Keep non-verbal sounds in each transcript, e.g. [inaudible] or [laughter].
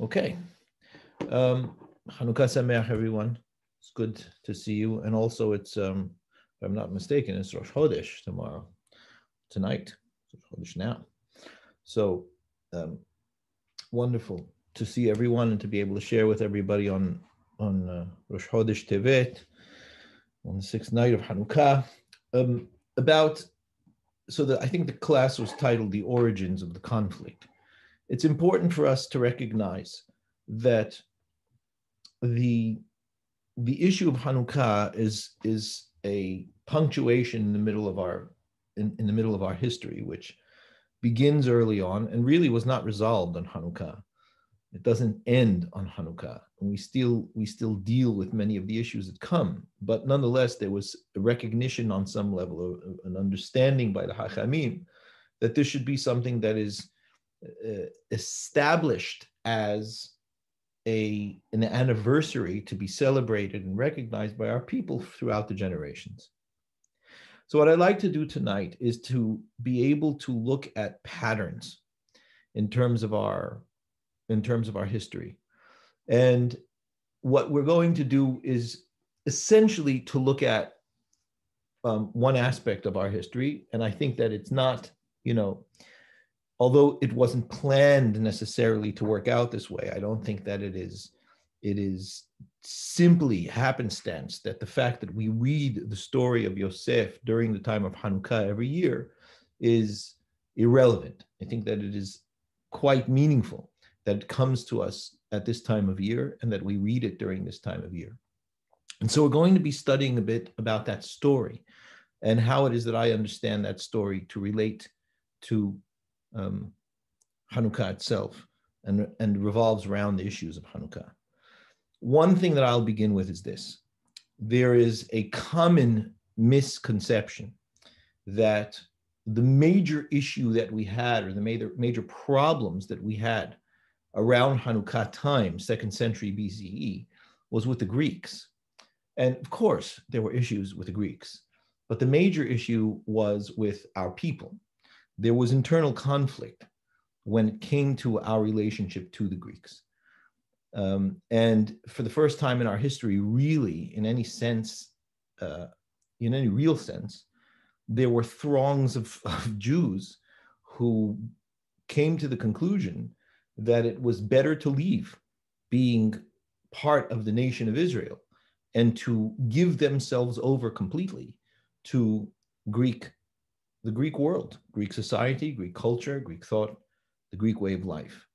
Okay. Um, Hanukkah Sameach, everyone. It's good to see you. And also, it's, um, if I'm not mistaken, it's Rosh Chodesh tomorrow, tonight, Rosh Chodesh now. So, um, wonderful to see everyone and to be able to share with everybody on on uh, Rosh Chodesh Tevet, on the sixth night of Hanukkah, um, about. So that I think the class was titled "The Origins of the Conflict." It's important for us to recognize that the the issue of Hanukkah is is a punctuation in the middle of our in, in the middle of our history, which begins early on and really was not resolved on Hanukkah. It doesn't end on Hanukkah. And we still we still deal with many of the issues that come, but nonetheless, there was a recognition on some level, of, an understanding by the Hachamim that this should be something that is uh, established as a an anniversary to be celebrated and recognized by our people throughout the generations. So what I'd like to do tonight is to be able to look at patterns in terms of our in terms of our history. And what we're going to do is essentially to look at um, one aspect of our history. And I think that it's not, you know, although it wasn't planned necessarily to work out this way, I don't think that it is it is simply happenstance that the fact that we read the story of Yosef during the time of Hanukkah every year is irrelevant. I think that it is quite meaningful that it comes to us at this time of year and that we read it during this time of year. And so we're going to be studying a bit about that story and how it is that I understand that story to relate to um, Hanukkah itself and, and revolves around the issues of Hanukkah. One thing that I'll begin with is this there is a common misconception that the major issue that we had, or the major, major problems that we had around Hanukkah time, second century BCE, was with the Greeks. And of course, there were issues with the Greeks, but the major issue was with our people there was internal conflict when it came to our relationship to the Greeks. Um, and for the first time in our history, really, in any sense, uh, in any real sense, there were throngs of, [laughs] of Jews who came to the conclusion that it was better to leave being part of the nation of Israel and to give themselves over completely to Greek the Greek world, Greek society, Greek culture, Greek thought, the Greek way of life.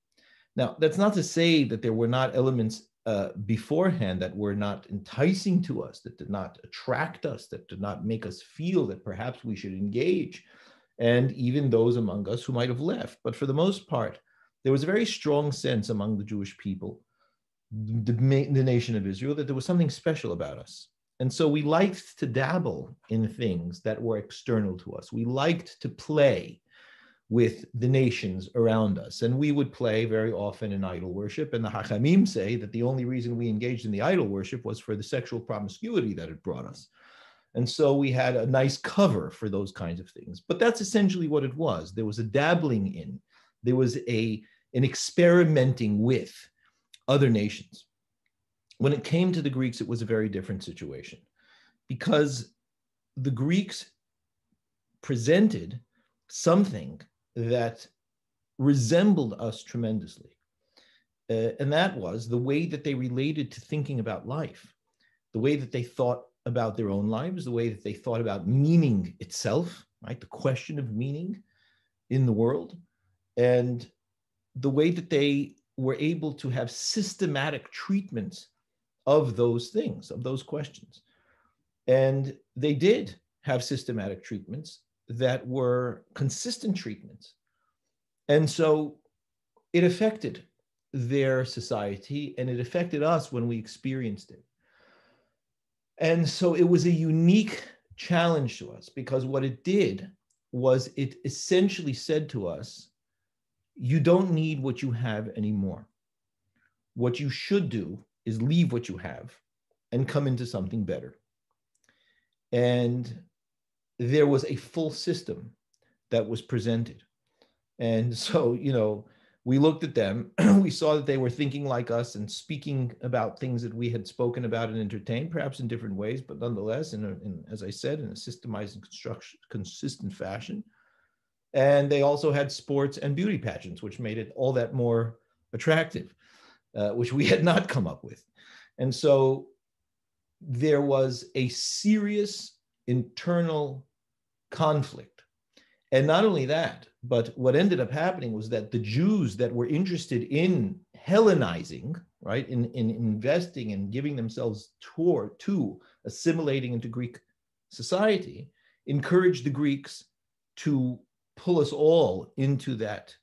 Now, that's not to say that there were not elements uh, beforehand that were not enticing to us, that did not attract us, that did not make us feel that perhaps we should engage, and even those among us who might have left. But for the most part, there was a very strong sense among the Jewish people, the, the nation of Israel, that there was something special about us. And so we liked to dabble in things that were external to us. We liked to play with the nations around us. And we would play very often in idol worship. And the Hachamim say that the only reason we engaged in the idol worship was for the sexual promiscuity that it brought us. And so we had a nice cover for those kinds of things. But that's essentially what it was. There was a dabbling in, there was a an experimenting with other nations when it came to the Greeks, it was a very different situation because the Greeks presented something that resembled us tremendously. Uh, and that was the way that they related to thinking about life, the way that they thought about their own lives, the way that they thought about meaning itself, right? The question of meaning in the world, and the way that they were able to have systematic treatments of those things, of those questions. And they did have systematic treatments that were consistent treatments. And so it affected their society and it affected us when we experienced it. And so it was a unique challenge to us because what it did was it essentially said to us, you don't need what you have anymore. What you should do is leave what you have and come into something better. And there was a full system that was presented. And so, you know, we looked at them. [clears throat] we saw that they were thinking like us and speaking about things that we had spoken about and entertained, perhaps in different ways, but nonetheless, in, a, in as I said, in a systemized and construction, consistent fashion. And they also had sports and beauty pageants, which made it all that more attractive, uh, which we had not come up with. And so there was a serious internal conflict. And not only that, but what ended up happening was that the Jews that were interested in Hellenizing, right, in, in investing and giving themselves toward to assimilating into Greek society, encouraged the Greeks to pull us all into that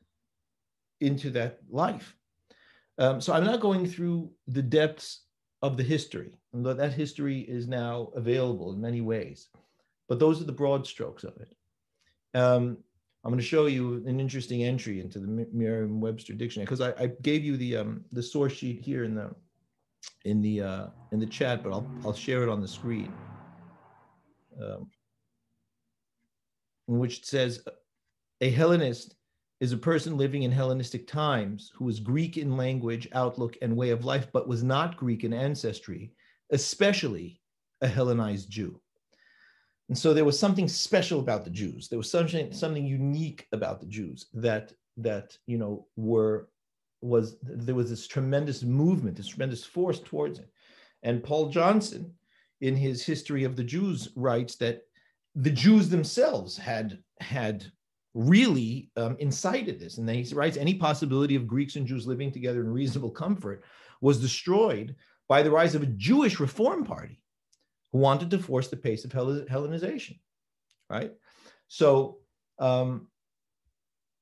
into that life. Um, so I'm not going through the depths of the history, and that history is now available in many ways. But those are the broad strokes of it. Um, I'm going to show you an interesting entry into the Merriam-Webster dictionary because I, I, gave you the um, the source sheet here in the in the uh, in the chat, but I'll I'll share it on the screen, um, in which it says a Hellenist is a person living in Hellenistic times who was Greek in language, outlook, and way of life, but was not Greek in ancestry, especially a Hellenized Jew. And so there was something special about the Jews. There was something something unique about the Jews that that you know were was there was this tremendous movement, this tremendous force towards it. And Paul Johnson, in his History of the Jews, writes that the Jews themselves had had really um, incited this. And then he writes any possibility of Greeks and Jews living together in reasonable comfort was destroyed by the rise of a Jewish reform party who wanted to force the pace of Hellenization, right? So um,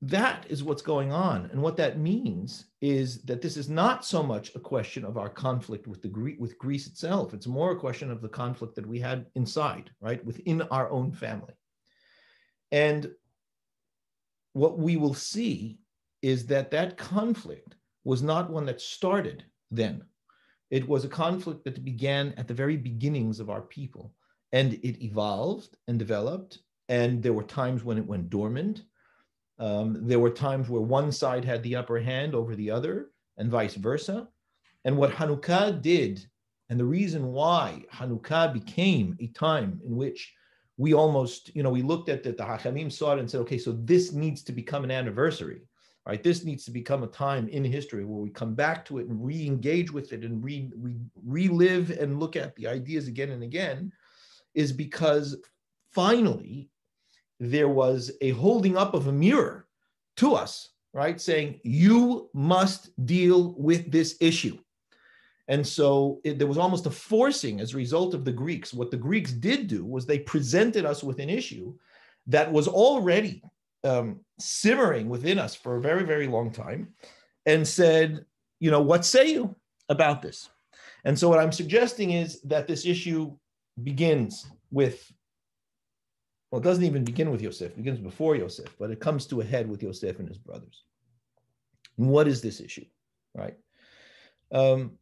that is what's going on. And what that means is that this is not so much a question of our conflict with the Greek, with Greece itself. It's more a question of the conflict that we had inside, right, within our own family. And what we will see is that that conflict was not one that started then. It was a conflict that began at the very beginnings of our people. And it evolved and developed. And there were times when it went dormant. Um, there were times where one side had the upper hand over the other, and vice versa. And what Hanukkah did, and the reason why Hanukkah became a time in which we almost, you know, we looked at it, the Hachamim saw it and said, okay, so this needs to become an anniversary, right? This needs to become a time in history where we come back to it and re-engage with it and re, re, relive and look at the ideas again and again, is because finally there was a holding up of a mirror to us, right? Saying, you must deal with this issue. And so it, there was almost a forcing as a result of the Greeks. What the Greeks did do was they presented us with an issue that was already um, simmering within us for a very, very long time and said, you know, what say you about this? And so what I'm suggesting is that this issue begins with, well, it doesn't even begin with Yosef, it begins before Yosef, but it comes to a head with Yosef and his brothers. And what is this issue, right? Um,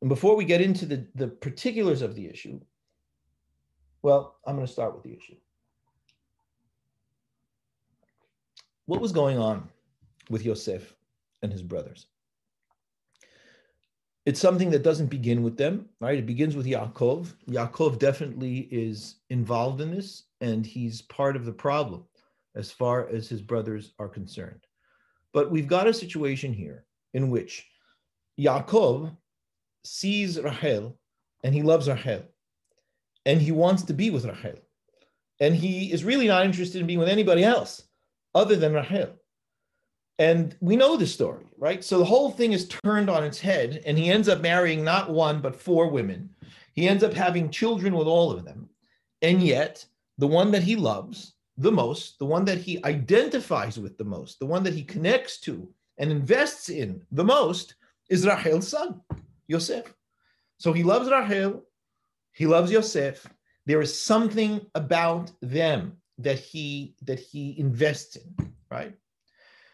and before we get into the, the particulars of the issue, well, I'm going to start with the issue. What was going on with Yosef and his brothers? It's something that doesn't begin with them, right? It begins with Yaakov. Yaakov definitely is involved in this, and he's part of the problem as far as his brothers are concerned. But we've got a situation here in which Yaakov sees Rachel and he loves Rachel and he wants to be with Rachel. And he is really not interested in being with anybody else other than Rachel. And we know the story, right? So the whole thing is turned on its head, and he ends up marrying not one, but four women. He ends up having children with all of them. And yet, the one that he loves the most, the one that he identifies with the most, the one that he connects to and invests in the most is Rachel's son. Yosef. So he loves Rahel, he loves Yosef. There is something about them that he that he invests in, right?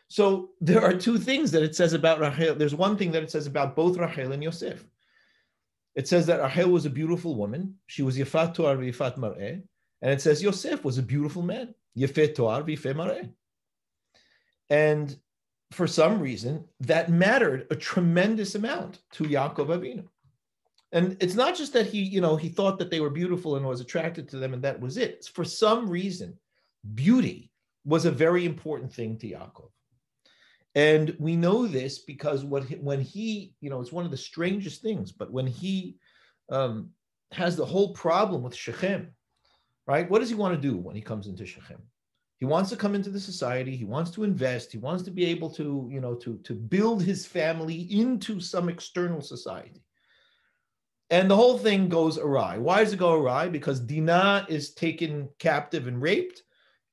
So there are two things that it says about Rahel. There's one thing that it says about both Rahel and Yosef. It says that Rahel was a beautiful woman. She was Yafat Toar v'Yafat Mar'eh. And it says Yosef was a beautiful man. Yefet Toar v'Yefet Mar'eh. And for some reason, that mattered a tremendous amount to Yaakov Avinu. And it's not just that he, you know, he thought that they were beautiful and was attracted to them, and that was it. For some reason, beauty was a very important thing to Yaakov. And we know this because what when he, you know, it's one of the strangest things, but when he um, has the whole problem with Shechem, right? What does he want to do when he comes into Shechem? He wants to come into the society. He wants to invest. He wants to be able to, you know, to, to build his family into some external society. And the whole thing goes awry. Why does it go awry? Because Dinah is taken captive and raped,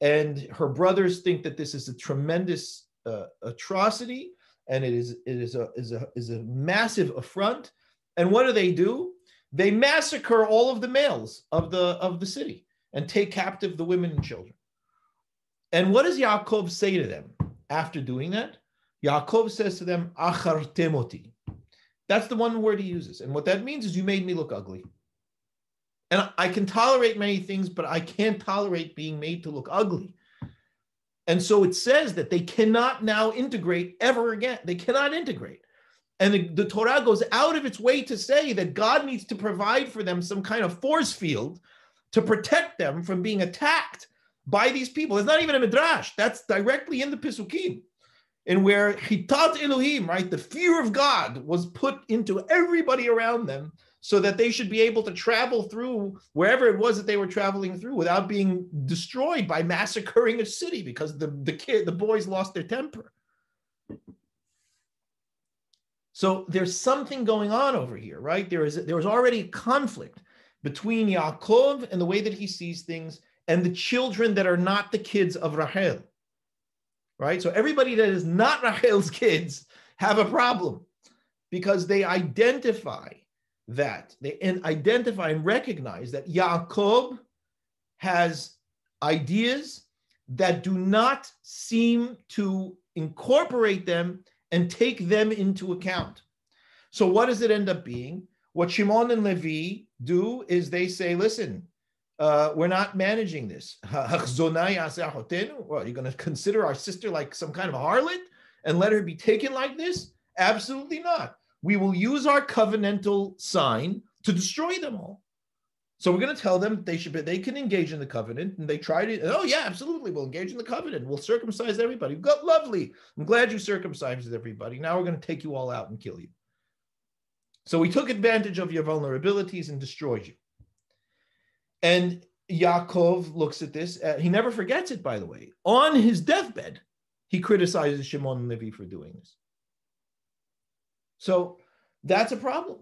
and her brothers think that this is a tremendous uh, atrocity, and it is it is a is a is a massive affront. And what do they do? They massacre all of the males of the of the city and take captive the women and children. And what does Yaakov say to them after doing that? Yaakov says to them, Achartemoti. That's the one word he uses. And what that means is you made me look ugly. And I can tolerate many things, but I can't tolerate being made to look ugly. And so it says that they cannot now integrate ever again. They cannot integrate. And the, the, Torah goes out of its way to say that God needs to provide for them some kind of force field to protect them from being attacked by these people. It's not even a midrash. That's directly in the Pisukim, and where Chitat Elohim, right, the fear of God was put into everybody around them so that they should be able to travel through wherever it was that they were traveling through without being destroyed by massacring a city because the, the kid, the boys lost their temper. So there's something going on over here, right? There is there was already conflict between Yaakov and the way that he sees things and the children that are not the kids of Rachel. Right? So everybody that is not [laughs] Rachel's kids have a problem because they identify that. They identify and recognize that Yaakov has ideas that do not seem to incorporate them and take them into account. So what does it end up being? What Shimon and Levi do is they say, listen, uh, we're not managing this. Well, you're going to consider our sister like some kind of harlot and let her be taken like this? Absolutely not. We will use our covenantal sign to destroy them all. So we're going to tell them they should be, they can engage in the covenant, and they try to. Oh yeah, absolutely, we'll engage in the covenant. We'll circumcise everybody. Got lovely. I'm glad you circumcised everybody. Now we're going to take you all out and kill you. So we took advantage of your vulnerabilities and destroyed you. And Yaakov looks at this. Uh, he never forgets it, by the way. On his deathbed, he criticizes Shimon and Levi for doing this. So that's a problem.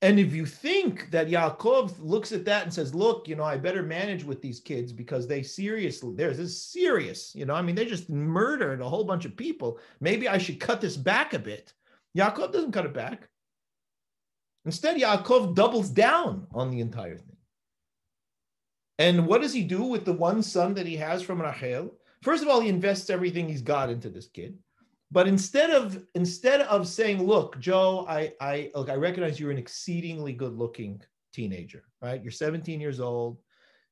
And if you think that Yaakov looks at that and says, look, you know, I better manage with these kids because they seriously, there's this serious, you know, I mean, they just murdered a whole bunch of people. Maybe I should cut this back a bit. Yaakov doesn't cut it back. Instead, Yaakov doubles down on the entire thing. And what does he do with the one son that he has from Rachel? First of all, he invests everything he's got into this kid. But instead of instead of saying, "Look, Joe, I I look, I recognize you're an exceedingly good-looking teenager, right? You're 17 years old.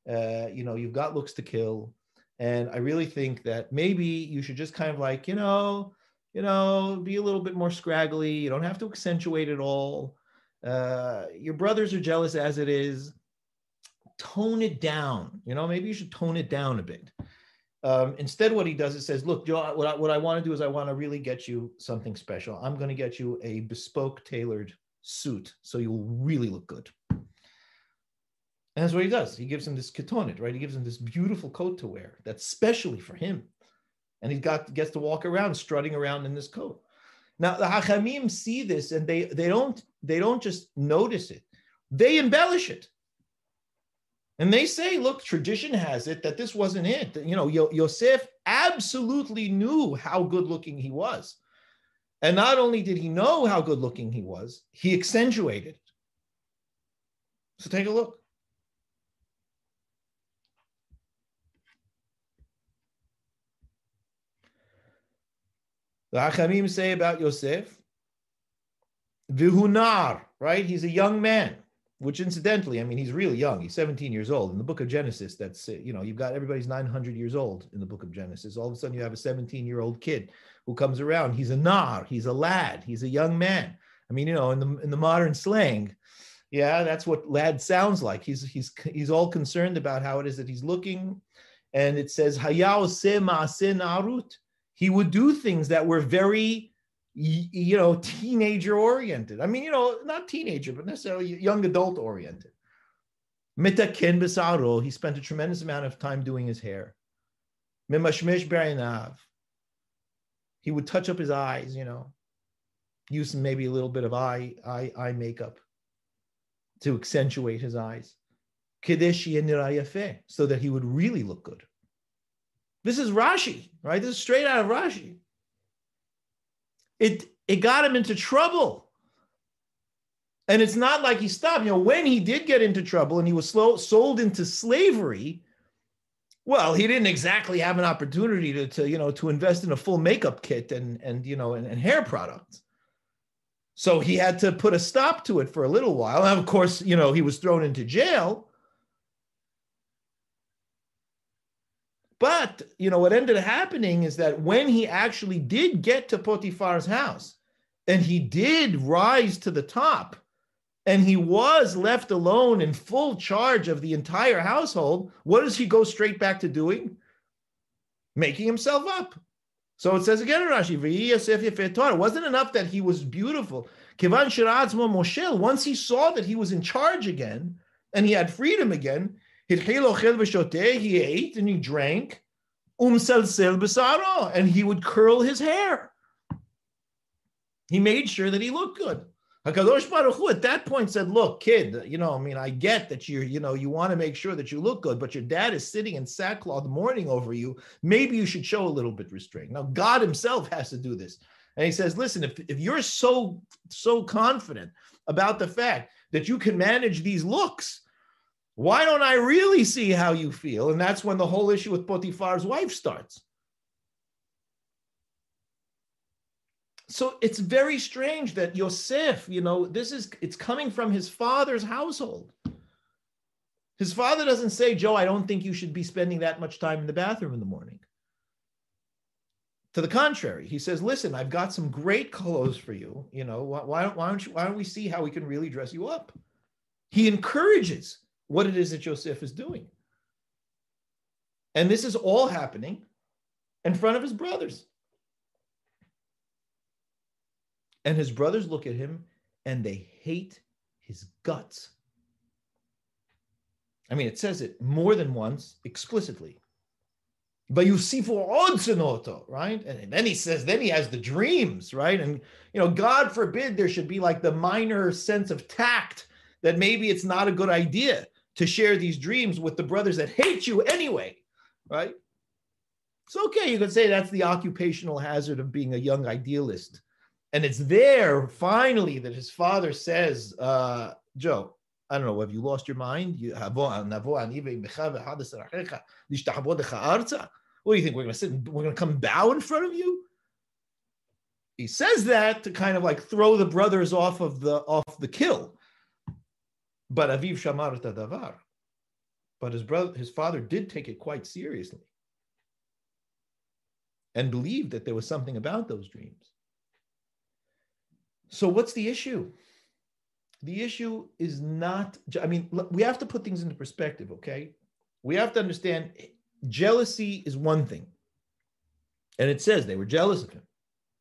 Uh, you know, you've got looks to kill, and I really think that maybe you should just kind of like, you know, you know, be a little bit more scraggly. You don't have to accentuate it all. Uh, your brothers are jealous as it is. Tone it down. You know, maybe you should tone it down a bit." Um, instead, what he does is says, "Look, Joe, what I, what I want to do is I want to really get you something special. I'm going to get you a bespoke, tailored suit, so you'll really look good." And that's what he does. He gives him this ketonet, right? He gives him this beautiful coat to wear that's specially for him, and he got gets to walk around, strutting around in this coat. Now the Hachamim see this, and they they don't they don't just notice it; they embellish it. And they say, look, tradition has it that this wasn't it. You know, Yosef absolutely knew how good looking he was. And not only did he know how good looking he was, he accentuated it. So take a look. The Hachamim say about Yosef, Vihunar, right? He's a young man. Which incidentally, I mean, he's really young. He's 17 years old. In the book of Genesis, that's, uh, you know, you've got everybody's 900 years old in the book of Genesis. All of a sudden, you have a 17 year old kid who comes around. He's a nar, he's a lad, he's a young man. I mean, you know, in the in the modern slang, yeah, that's what lad sounds like. He's he's he's all concerned about how it is that he's looking, and it says. He would do things that were very you know, teenager oriented. I mean, you know, not teenager, but necessarily young adult oriented. Mitakin besaro, he spent a tremendous amount of time doing his hair. Mimashmish berinav. He would touch up his eyes, you know, use maybe a little bit of eye, eye, eye makeup to accentuate his eyes. So that he would really look good. This is Rashi, right? This is straight out of Rashi it it got him into trouble. And it's not like he stopped. You know, when he did get into trouble and he was slow, sold into slavery, well, he didn't exactly have an opportunity to, to you know to invest in a full makeup kit and and you know and, and hair products. So he had to put a stop to it for a little while. And of course, you know, he was thrown into jail. But you know what ended up happening is that when he actually did get to Potiphar's house, and he did rise to the top, and he was left alone in full charge of the entire household, what does he go straight back to doing? Making himself up. So it says again in Rashi, it wasn't enough that he was beautiful. Kivan shiradzma mosheil. Once he saw that he was in charge again and he had freedom again, he ate and he drank, um salb and he would curl his hair. He made sure that he looked good. Hakadosh Baruch Hu at that point said, "Look, kid, you know, I mean, I get that you're, you know, you want to make sure that you look good, but your dad is sitting in sackcloth mourning over you. Maybe you should show a little bit restraint." Now, God Himself has to do this, and He says, "Listen, if if you're so so confident about the fact that you can manage these looks, why don't I really see how you feel? And that's when the whole issue with Potiphar's wife starts. So it's very strange that Yosef, you know, this is it's coming from his father's household. His father doesn't say, Joe, I don't think you should be spending that much time in the bathroom in the morning. To the contrary, he says, listen, I've got some great clothes for you. You know, why, don't, why, don't, you, why don't we see how we can really dress you up? He encourages what it is that Joseph is doing. And this is all happening in front of his brothers. And his brothers look at him and they hate his guts. I mean, it says it more than once explicitly. But you see for Odzinoto, right? And then he says, then he has the dreams, right? And you know, God forbid there should be like the minor sense of tact that maybe it's not a good idea to share these dreams with the brothers that hate you anyway, right? It's okay. You can say that's the occupational hazard of being a young idealist. And it's there finally that his father says, uh, Joe, I don't know, have you lost your mind? You what do you think? We're gonna sit and we're gonna come bow in front of you? He says that to kind of like throw the brothers off of the off the kill. But Aviv Shamar Tadavar. But his brother, his father did take it quite seriously and believed that there was something about those dreams. So what's the issue? The issue is not, I mean, we have to put things into perspective, okay? We have to understand jealousy is one thing. And it says they were jealous of him.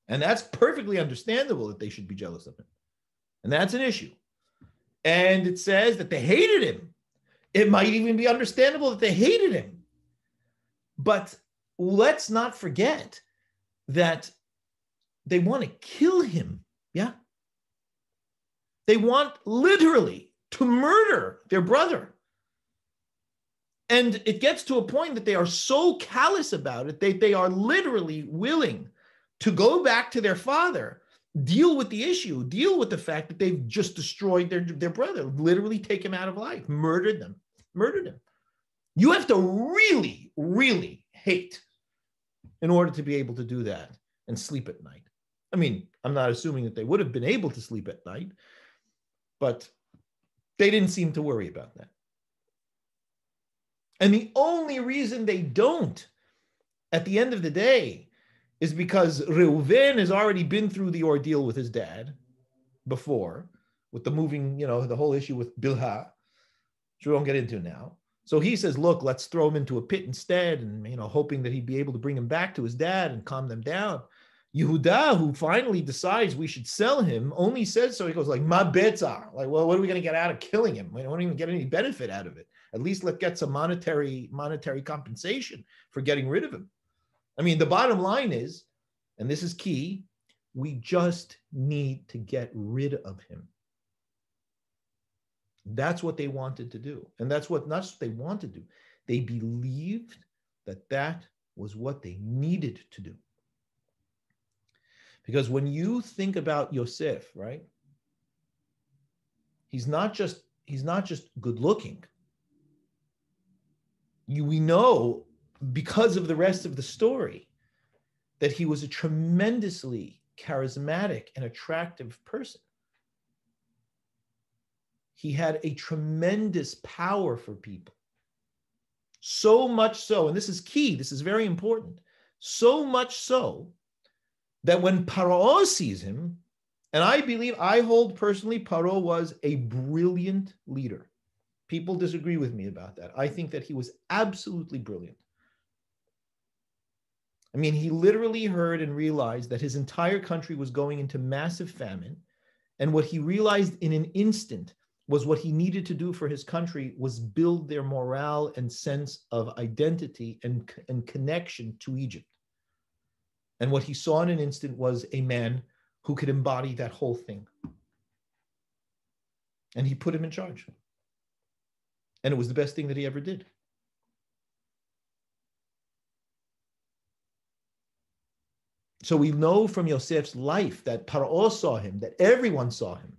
And that's perfectly understandable that they should be jealous of him. And that's an issue and it says that they hated him. It might even be understandable that they hated him. But let's not forget that they want to kill him. Yeah. They want literally to murder their brother. And it gets to a point that they are so callous about it, they, they are literally willing to go back to their father deal with the issue, deal with the fact that they've just destroyed their, their brother, literally take him out of life, murdered them, murdered him. You have to really, really hate in order to be able to do that and sleep at night. I mean, I'm not assuming that they would have been able to sleep at night, but They didn't seem to worry about that. And the only reason they don't at the end of the day is because Reuven has already been through the ordeal with his dad before, with the moving, you know, the whole issue with Bilha, which we won't get into now. So he says, look, let's throw him into a pit instead, and you know, hoping that he'd be able to bring him back to his dad and calm them down. Yehuda, who finally decides we should sell him, only says so. He goes like, "Ma betzar." Like, well, what are we going to get out of killing him? We don't even get any benefit out of it. At least let's get some monetary monetary compensation for getting rid of him. I mean, the bottom line is, and this is key, we just need to get rid of him. That's what they wanted to do. And that's what, not what they wanted to do. They believed that that was what they needed to do. Because when you think about Yosef, right? He's not just he's not just good looking. You, we know because of the rest of the story that he was a tremendously charismatic and attractive person. He had a tremendous power for people. So much so, and this is key, this is very important, so much so that when Paro sees him, and I believe, I hold personally, Paro was a brilliant leader. People disagree with me about that. I think that he was absolutely brilliant. I mean, he literally heard and realized that his entire country was going into massive famine. And what he realized in an instant was what he needed to do for his country was build their morale and sense of identity and, and connection to Egypt. And what he saw in an instant was a man who could embody that whole thing. And he put him in charge. And it was the best thing that he ever did. So we know from Yosef's life that Paro saw him, that everyone saw him.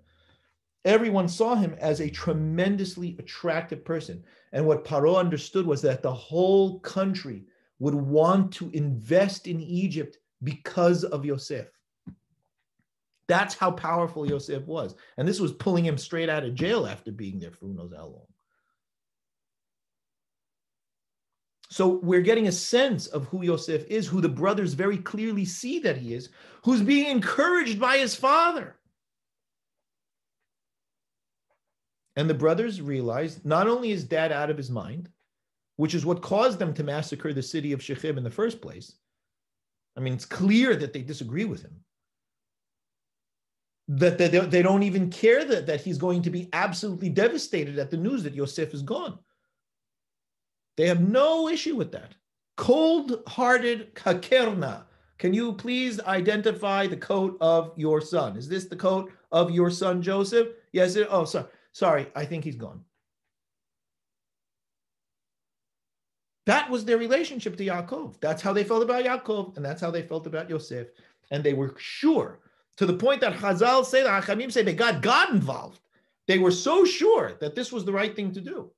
Everyone saw him as a tremendously attractive person. And what Paro understood was that the whole country would want to invest in Egypt because of Yosef. That's how powerful Yosef was. And this was pulling him straight out of jail after being there for who knows how long. So we're getting a sense of who Yosef is, who the brothers very clearly see that he is, who's being encouraged by his father. And the brothers realize not only is dad out of his mind, which is what caused them to massacre the city of Shechem in the first place. I mean, it's clear that they disagree with him. That they, they don't even care that, that he's going to be absolutely devastated at the news that Yosef is gone. They have no issue with that. Cold hearted kakerna. Can you please identify the coat of your son? Is this the coat of your son Joseph? Yes. It, oh, sorry. Sorry. I think he's gone. That was their relationship to Yaakov. That's how they felt about Yaakov, and that's how they felt about Yosef. And they were sure to the point that Chazal say, the Hachamim say they got God involved. They were so sure that this was the right thing to do.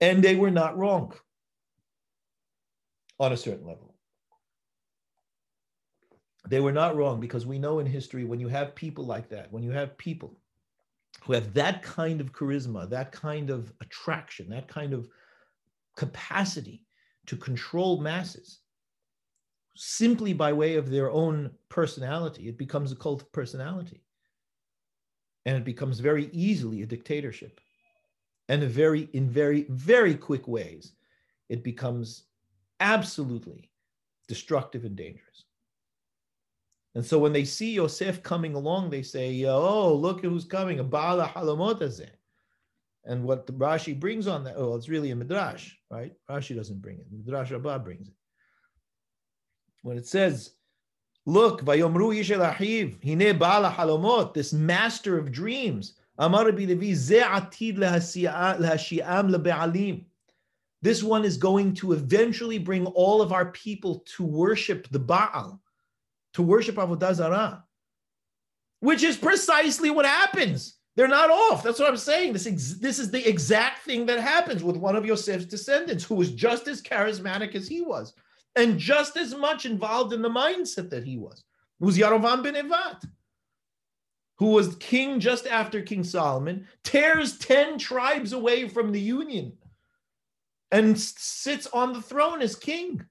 And they were not wrong on a certain level. They were not wrong because we know in history when you have people like that, when you have people who have that kind of charisma, that kind of attraction, that kind of capacity to control masses simply by way of their own personality, it becomes a cult of personality. And it becomes very easily a dictatorship and a very in very very quick ways it becomes absolutely destructive and dangerous. And so when they see Yosef coming along they say oh look who's coming a bala and what the Rashi brings on that oh it's really a midrash right? Rashi doesn't bring it. Midrash Rabbah brings it. When it says look vayomru yishel ahiv hine bala halomot this master of dreams Amar This one is going to eventually bring all of our people to worship the Baal, to worship Avodah Zarah, which is precisely what happens. They're not off. That's what I'm saying. This, ex- this is the exact thing that happens with one of Yosef's descendants, who was just as charismatic as he was and just as much involved in the mindset that he was. It was Yarovam ben Nevat who was king just after King Solomon, tears 10 tribes away from the union and sits on the throne as king.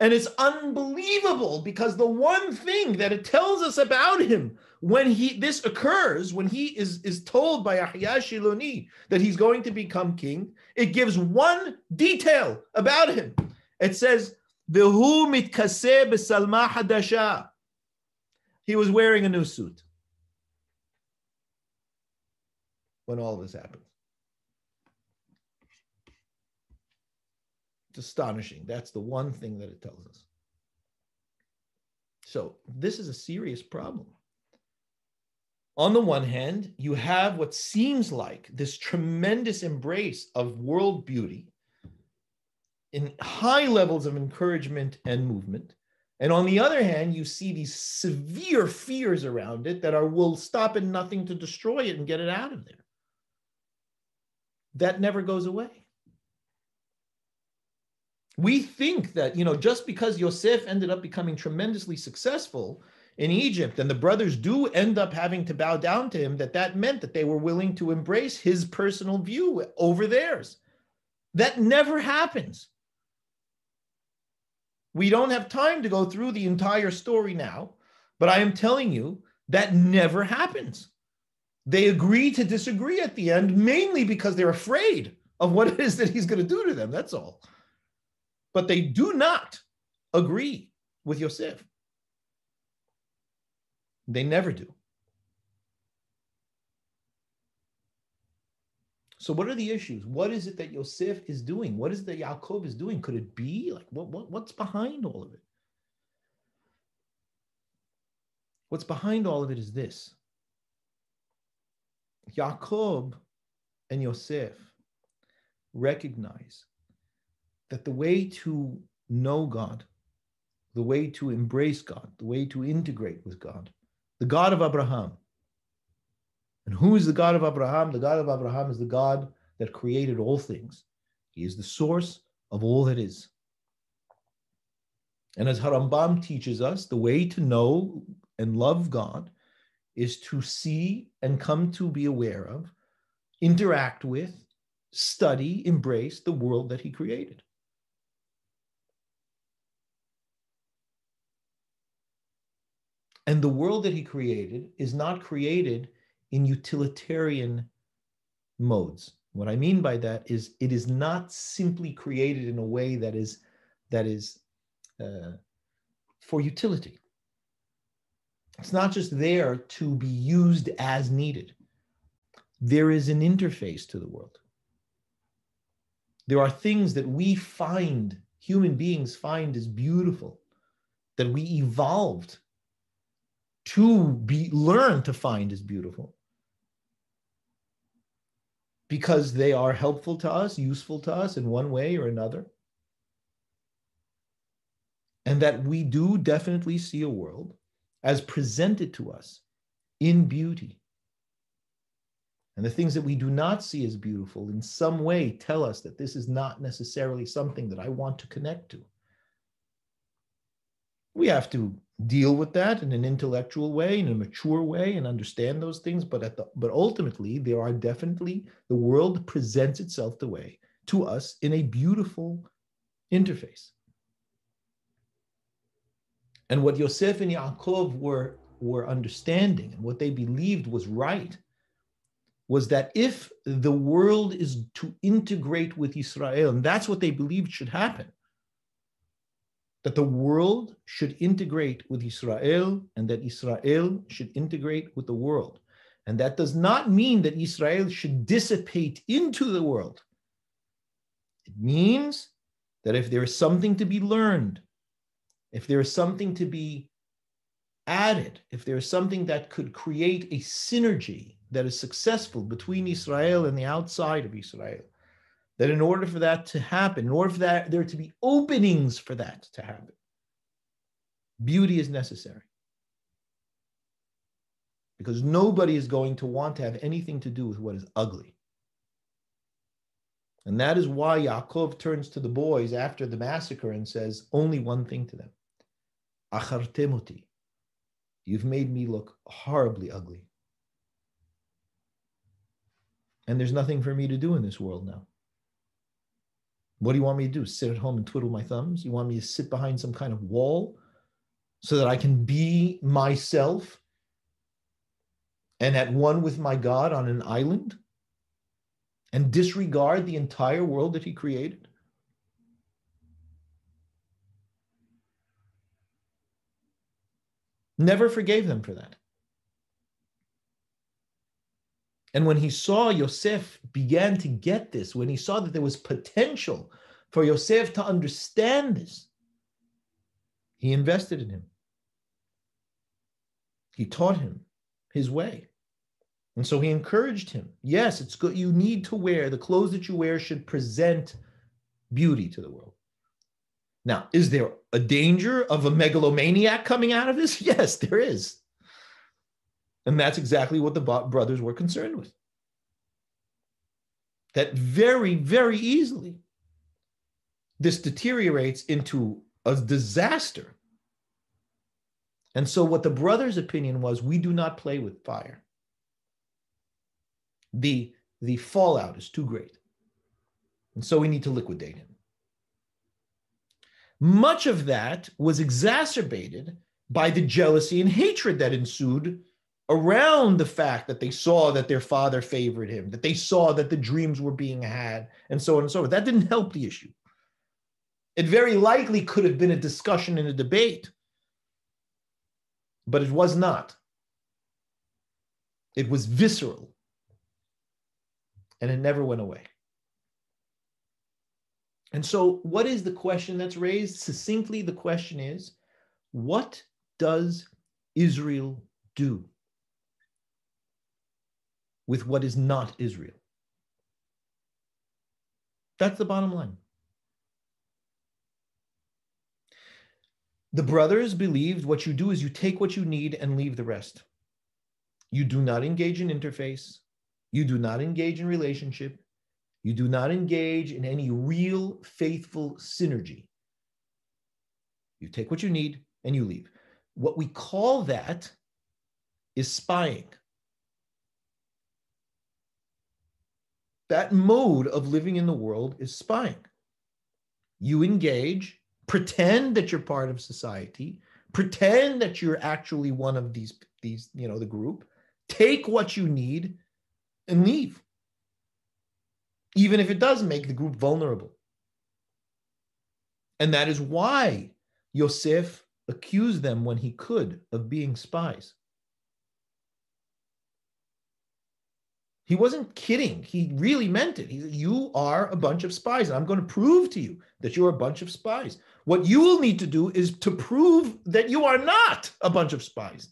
And it's unbelievable because the one thing that it tells us about him when he this occurs, when he is, is told by Ahya Shiloni that he's going to become king, it gives one detail about him. It says. He was wearing a new suit when all of this happens. It's astonishing. That's the one thing that it tells us. So, this is a serious problem. On the one hand, you have what seems like this tremendous embrace of world beauty in high levels of encouragement and movement. And on the other hand, you see these severe fears around it that are will stop at nothing to destroy it and get it out of there. That never goes away. We think that, you know, just because Yosef ended up becoming tremendously successful in Egypt and the brothers do end up having to bow down to him, that that meant that they were willing to embrace his personal view over theirs. That never happens. We don't have time to go through the entire story now, but I am telling you that never happens. They agree to disagree at the end, mainly because they're afraid of what [laughs] it is that he's going to do to them. That's all. But they do not agree with Yosef. They never do. So what are the issues? What is it that Yosef is doing? What is it that Yaakov is doing? Could it be like what, what what's behind all of it? What's behind all of it is this. Yaakov and Yosef recognize that the way to know God, the way to embrace God, the way to integrate with God, the God of Abraham, and who is the God of Abraham? The God of Abraham is the God that created all things. He is the source of all that is. And as Harambam teaches us, the way to know and love God is to see and come to be aware of, interact with, study, embrace the world that he created. And the world that he created is not created in utilitarian modes. What I mean by that is it is not simply created in a way that is that is uh, for utility. It's not just there to be used as needed. There is an interface to the world. There are things that we find, human beings find as beautiful, that we evolved to be learn to find as beautiful because they are helpful to us, useful to us in one way or another. And that we do definitely see a world as presented to us in beauty. And the things that we do not see as beautiful in some way tell us that this is not necessarily something that I want to connect to. We have to deal with that in an intellectual way, in a mature way, and understand those things. But at the but ultimately, there are definitely the world presents itself the way to us in a beautiful interface. And what Yosef and Yaakov were, were understanding and what they believed was right was that if the world is to integrate with Israel, and that's what they believed should happen, that the world should integrate with Israel and that Israel should integrate with the world. And that does not mean that Israel should dissipate into the world. It means that if there is something to be learned, if there is something to be added, if there is something that could create a synergy that is successful between Israel and the outside of Israel, that in order for that to happen, in order for that there to be openings for that to happen, beauty is necessary. Because nobody is going to want to have anything to do with what is ugly. And that is why Yaakov turns to the boys after the massacre and says only one thing to them. Achartemoti. You've made me look horribly ugly. And there's nothing for me to do in this world now. What do you want me to do? Sit at home and twiddle my thumbs? You want me to sit behind some kind of wall so that I can be myself and at one with my God on an island and disregard the entire world that He created? Never forgave them for that. And when he saw Yosef began to get this, when he saw that there was potential for Yosef to understand this, he invested in him. He taught him his way. And so he encouraged him. Yes, it's good. You need to wear the clothes that you wear should present beauty to the world. Now, is there a danger of a megalomaniac coming out of this? [laughs] Yes, there is. And that's exactly what the brothers were concerned with. That very, very easily, this deteriorates into a disaster. And so, what the brothers' opinion was we do not play with fire. The, the fallout is too great. And so, we need to liquidate him. Much of that was exacerbated by the jealousy and hatred that ensued around the fact that they saw that their father favored him, that they saw that the dreams were being had, and so on and so forth. That didn't help the issue. It very likely could have been a discussion and a debate, but it was not. It was visceral, and it never went away. And so, what is the question that's raised? Succinctly, the question is what does Israel do with what is not Israel? That's the bottom line. The brothers believed what you do is you take what you need and leave the rest. You do not engage in interface. You do not engage in relationship. You do not engage in any real faithful synergy. You take what you need and you leave. What we call that is spying. That mode of living in the world is spying. You engage, pretend that you're part of society, pretend that you're actually one of these, these, you know, the group, take what you need and leave even if it does make the group vulnerable. And that is why Yosef accused them when he could of being spies. He wasn't kidding. He really meant it. He said, You are a bunch of spies, and I'm going to prove to you that you're a bunch of spies. What you will need to do is to prove that you are not a bunch of spies.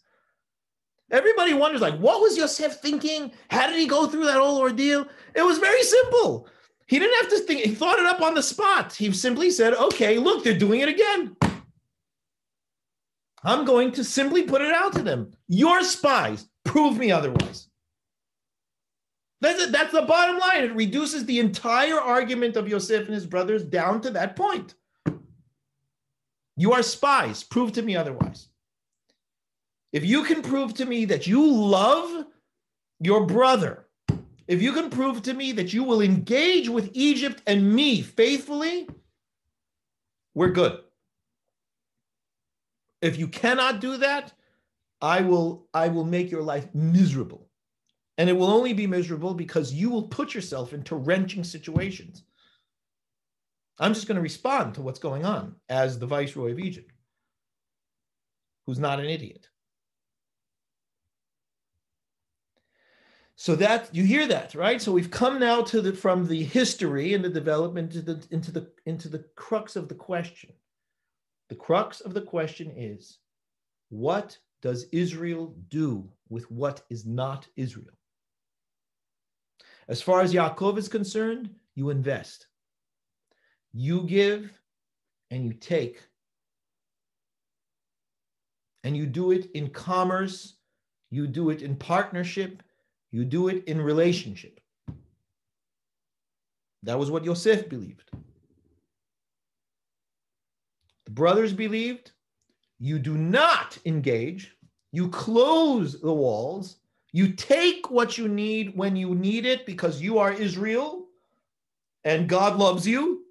Everybody wonders, like, what was Yosef thinking? How did he go through that whole ordeal? It was very simple. He didn't have to think, he thought it up on the spot. He simply said, okay, look, they're doing it again. I'm going to simply put it out to them. You're spies. Prove me otherwise. That's, it. That's the bottom line. It reduces the entire argument of Yosef and his brothers down to that point. You are spies. Prove to me otherwise. If you can prove to me that you love your brother, if you can prove to me that you will engage with Egypt and me faithfully, we're good. If you cannot do that, I will I will make your life miserable. And it will only be miserable because you will put yourself into wrenching situations. I'm just going to respond to what's going on as the viceroy of Egypt, who's not an idiot. So that you hear that, right? So we've come now to the from the history and the development to the into the into the crux of the question. The crux of the question is what does Israel do with what is not Israel? As far as Yaakov is concerned, you invest. You give and you take. And you do it in commerce, you do it in partnership, you do it in relationship. That was what Yosef believed. The brothers believed you do not engage You close the walls. You take what you need when you need it because you are Israel and God loves you.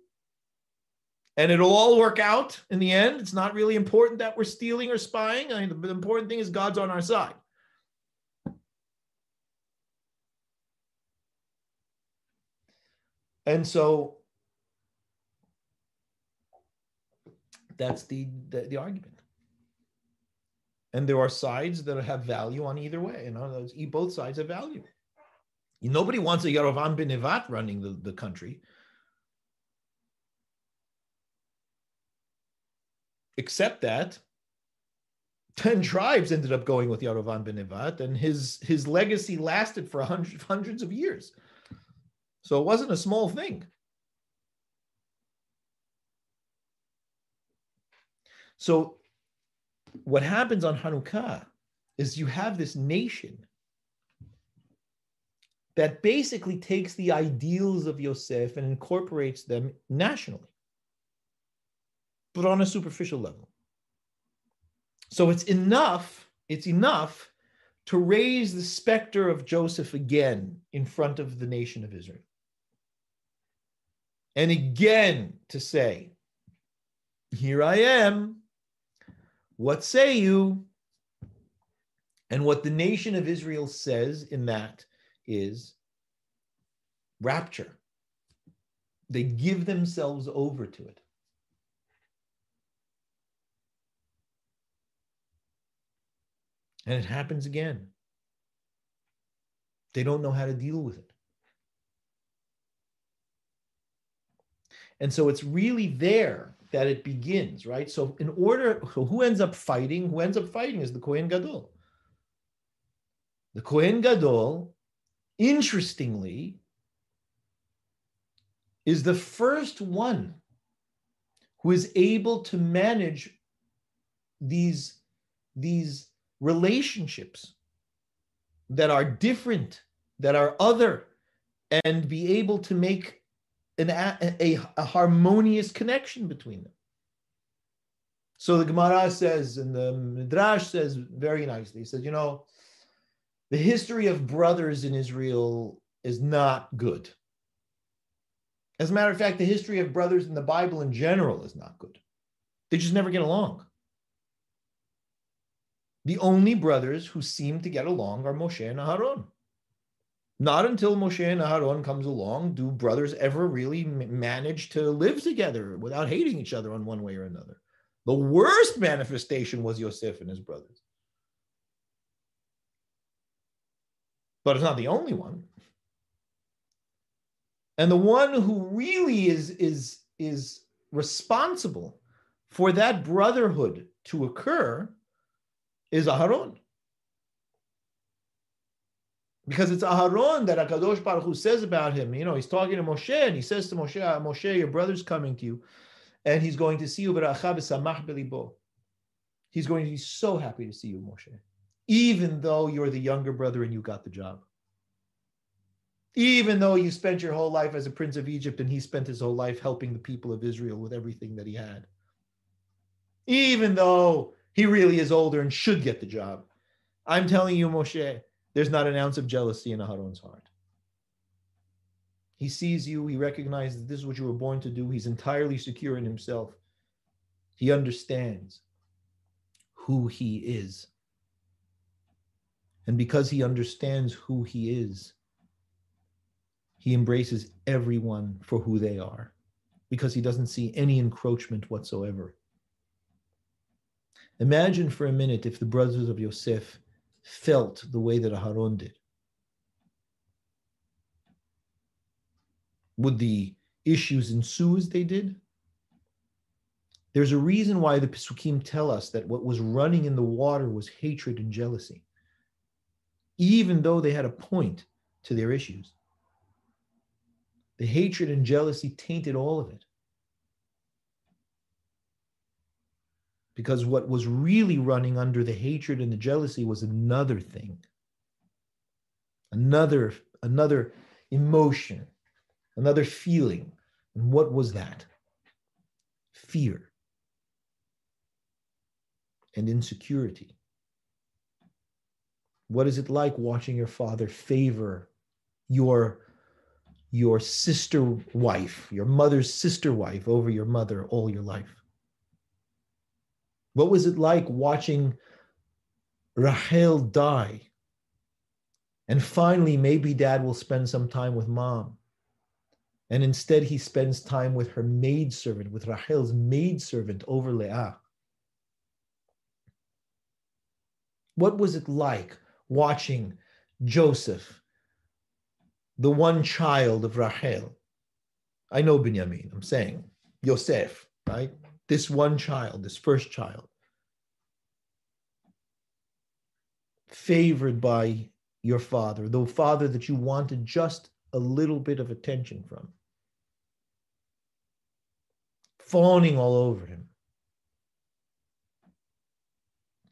And it'll all work out in the end. It's not really important that we're stealing or spying. I mean, the important thing is God's on our side. And so that's the, the, the argument and there are sides that have value on either way. You know, both sides have value. Nobody wants a Yerovam bin Nevat running the, the country. Except that 10 tribes ended up going with Yerovam bin Nevat, and his, his legacy lasted for hundred, hundreds of years. So it wasn't a small thing. So what happens on Hanukkah is you have this nation that basically takes the ideals of Yosef and incorporates them nationally, but on a superficial level. So it's enough, it's enough to raise the specter of Joseph again in front of the nation of Israel. And again to say, Here I am, what say you? And what the nation of Israel says in that is rapture. They give themselves over to it. And it happens again. They don't know how to deal with it. And so it's really there that it begins, right? So in order, so who ends up fighting? Who ends up fighting is the Kohen Gadol. The Kohen Gadol, interestingly, is the first one who is able to manage these, these relationships that are different, that are other, and be able to make an, a, a harmonious connection between them. So the Gemara says, and the Midrash says very nicely, he says, you know, the history of brothers in Israel is not good. As a matter of fact, the history of brothers in the Bible in general is not good. They just never get along. The only brothers who seem to get along are Moshe and Aharon. Not until Moshe and Aharon comes along do brothers ever really manage to live together without hating each other on one way or another. The worst manifestation was Yosef and his brothers. But it's not the only one. And the one who really is, is, is responsible for that brotherhood to occur is Aharon. Because it's Aharon that Akadosh Baruch Hu says about him. You know, he's talking to Moshe and he says to Moshe, ah, Moshe, your brother's coming to you and he's going to see you. He's going to be so happy to see you, Moshe, even though you're the younger brother and you got the job. Even though you spent your whole life as a prince of Egypt and he spent his whole life helping the people of Israel with everything that he had. Even though he really is older and should get the job. I'm telling you, Moshe, there's not an ounce of jealousy in Aharon's heart. He sees you, he recognizes that this is what you were born to do. He's entirely secure in himself. He understands who he is. And because he understands who he is, he embraces everyone for who they are because he doesn't see any encroachment whatsoever. Imagine for a minute if the brothers of Yosef felt the way that Aharon did. Would the issues ensue as they did? There's a reason why the Pesukim tell us that what was running in the water was hatred and jealousy, even though they had a point to their issues. The hatred and jealousy tainted all of it. Because what was really running under the hatred and the jealousy was another thing. Another another emotion another feeling. And what was that? Fear and insecurity. What is it like watching your father favor your your sister wife, your mother's sister wife over your mother all your life? What was it like watching Rahel die? And finally, maybe dad will spend some time with mom. And instead, he spends time with her maidservant, with Rahel's maidservant over Leah. What was it like watching Joseph, the one child of Rahel? I know Benjamin, I'm saying Yosef, right? This one child, this first child, favored by your father, the father that you wanted just a little bit of attention from, fawning all over him.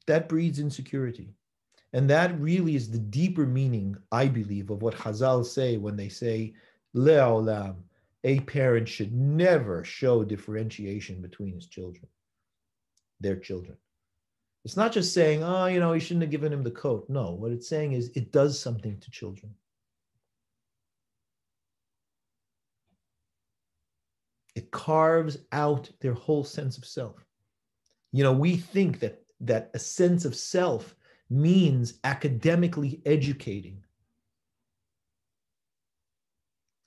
That breeds insecurity. And that really is the deeper meaning, I believe, of what Chazal say when they say, Le'olam, a parent should never show differentiation between his children, their children. It's not just saying, oh, you know, you shouldn't have given him the coat. No, what it's saying is it does something to children. It carves out their whole sense of self. You know, we think that that a sense of self means academically educating.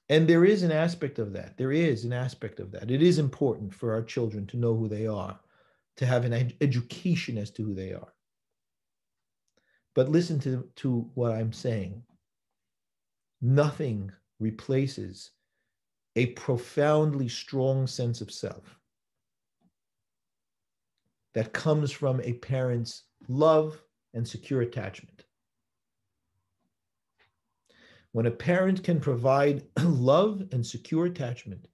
And there is an aspect of that. There is an aspect of that. It is important for our children to know who they are to have an ed- education as to who they are. But listen to, to what I'm saying. Nothing replaces a profoundly strong sense of self that comes from a parent's love and secure attachment. When a parent can provide [clears throat] love and secure attachment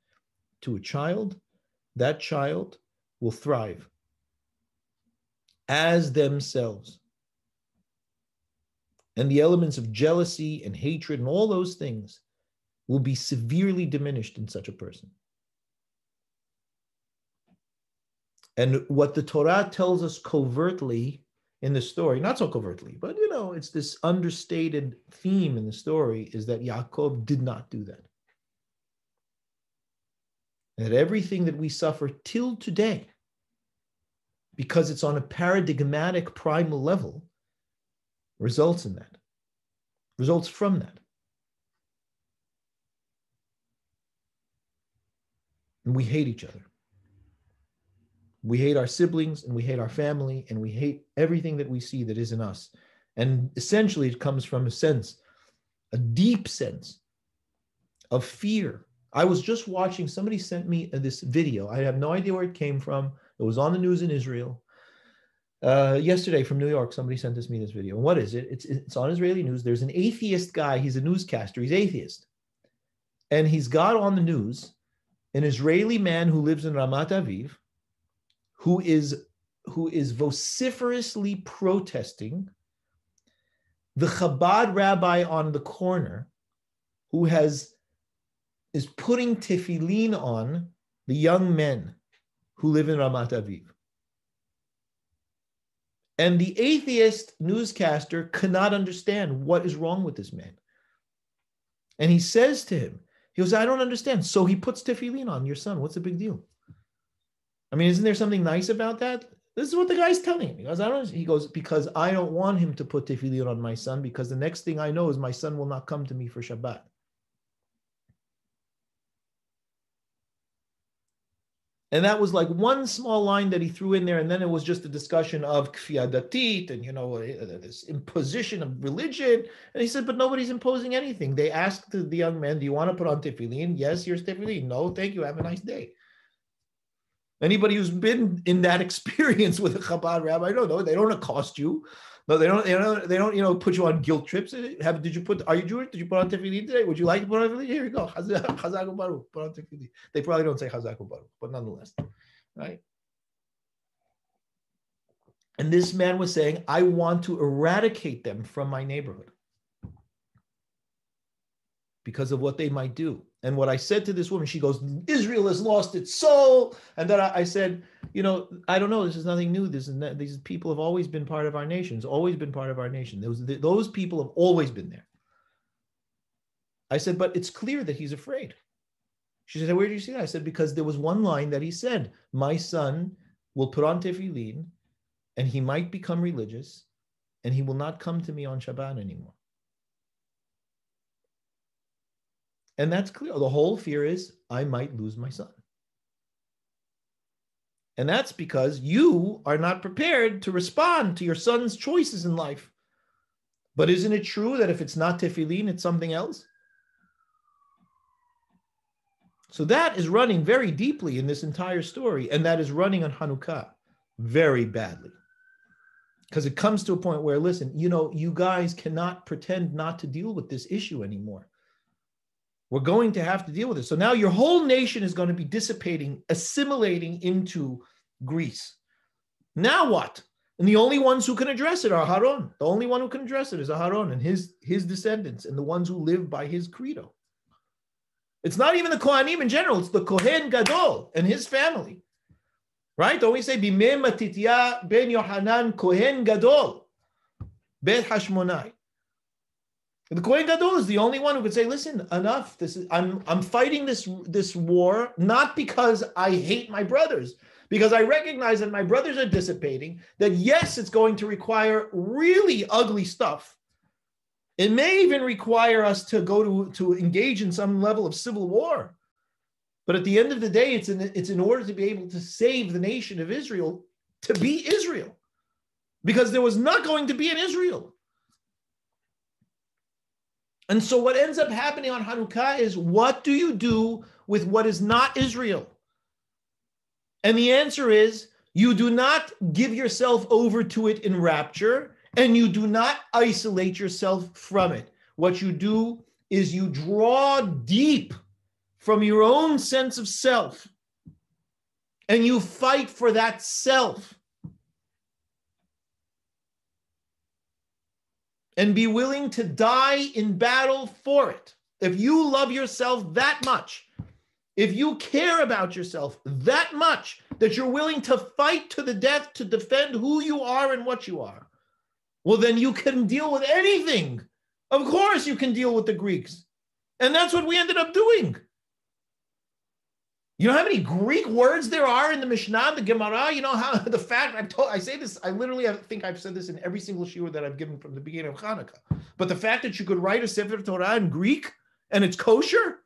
to a child, that child will thrive as themselves. And the elements of jealousy and hatred and all those things will be severely diminished in such a person. And what the Torah tells us covertly in the story, not so covertly, but you know, it's this understated theme in the story is that Yaakov did not do that. That everything that we suffer till today because it's on a paradigmatic primal level, results in that, results from that. And we hate each other. We hate our siblings and we hate our family and we hate everything that we see that isn't us. And essentially, it comes from a sense, a deep sense of fear. I was just watching, somebody sent me this video. I have no idea where it came from. It was on the news in Israel. Uh, yesterday from New York, somebody sent us me this video. And what is it? It's, it's on Israeli news. There's an atheist guy. He's a newscaster. He's atheist. And he's got on the news an Israeli man who lives in Ramat Aviv, who is, who is vociferously protesting the Chabad rabbi on the corner who has is putting tefillin on the young men who live in Ramat Aviv. And the atheist newscaster cannot understand what is wrong with this man. And he says to him, he goes, I don't understand. So he puts tefillin on your son. What's the big deal? I mean, isn't there something nice about that? This is what the guy's telling him. He goes, I don't. He goes because I don't want him to put tefillin on my son because the next thing I know is my son will not come to me for Shabbat. And that was like one small line that he threw in there. And then it was just a discussion of kfiya datit and, you know, uh, this imposition of religion. And he said, but nobody's imposing anything. They asked the young man, do you want to put on tefillin? Yes, here's tefillin. No, thank you. Have a nice day. Anybody who's been in that [laughs] experience with a Chabad rabbi, no, no, they don't accost you. No, they don't. They don't. They don't. You know, put you on guilt trips. Have did you put? Are you Jewish? Did you put on tefillin today? Would you like to put on tefillin? Here you go. [laughs] Chazak baruch. Put on tefillin. They probably don't say chazak baruch, but nonetheless, right? And this man was saying, I want to eradicate them from my neighborhood because of what they might do. And what I said to this woman, she goes, Israel has lost its soul. And then I, I said, you know, I don't know. This is nothing new. This is not, these people have always been part of our nation. It's always been part of our nation. Those, those people have always been there. I said, but it's clear that he's afraid. She said, where did you see that? I said, because there was one line that he said, my son will put on tefillin and he might become religious and he will not come to me on Shabbat anymore. And that's clear. The whole fear is I might lose my son. And that's because you are not prepared to respond to your son's choices in life. But isn't it true that if it's not tefillin, it's something else? So that is running very deeply in this entire story, and that is running on Hanukkah very badly. Because it comes to a point where, listen, you know, you guys cannot pretend not to deal with this issue anymore. We're going to have to deal with it. So now your whole nation is going to be dissipating, assimilating into Greece. Now what? And the only ones who can address it are Aharon. The only one who can address it is Aharon and his, his descendants and the ones who live by his credo. It's not even the Kohanim in general, it's the Kohen Gadol and his family. Right? Don't we say Bimeh Matitya ben Yohanan Kohen Gadol, Bet Hashmonai. The Kohen Gadol is the only one who could say, "Listen, enough. This is I'm I'm fighting this this war not because I hate my brothers, because I recognize that my brothers are dissipating. That yes, it's going to require really ugly stuff. It may even require us to go to to engage in some level of civil war. But at the end of the day, it's in it's in order to be able to save the nation of Israel to be Israel, because there was not going to be an Israel." And so what ends up happening on Hanukkah is what do you do with what is not Israel? And the answer is you do not give yourself over to it in rapture and you do not isolate yourself from it. What you do is you draw deep from your own sense of self and you fight for that self. And be willing to die in battle for it. If you love yourself that much, if you care about yourself that much that you're willing to fight to the death to defend who you are and what you are, well, then you can deal with anything. Of course, you can deal with the Greeks. And that's what we ended up doing. You know how many Greek words there are in the Mishnah, the Gemara? You know how [laughs] the fact I've told I say this, I literally I think I've said this in every single shiur that I've given from the beginning of Hanukkah. But the fact that you could write a Sefer Torah in Greek and it's kosher,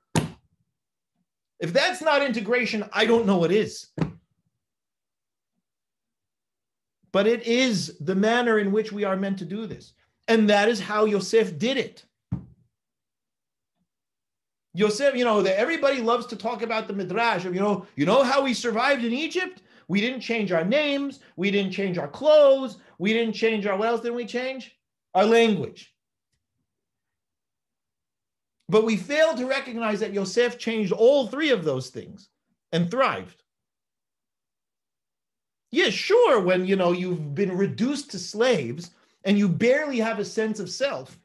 if that's not integration, I don't know what is. But it is the manner in which we are meant to do this. And that is how Yosef did it. Yosef, you know, that everybody loves to talk about the midrash of, you know, you know how we survived in Egypt? We didn't change our names, we didn't change our clothes, we didn't change our what else didn't we change? Our language. But we failed to recognize that Yosef changed all three of those things and thrived. Yeah, sure, when you know you've been reduced to slaves and you barely have a sense of self,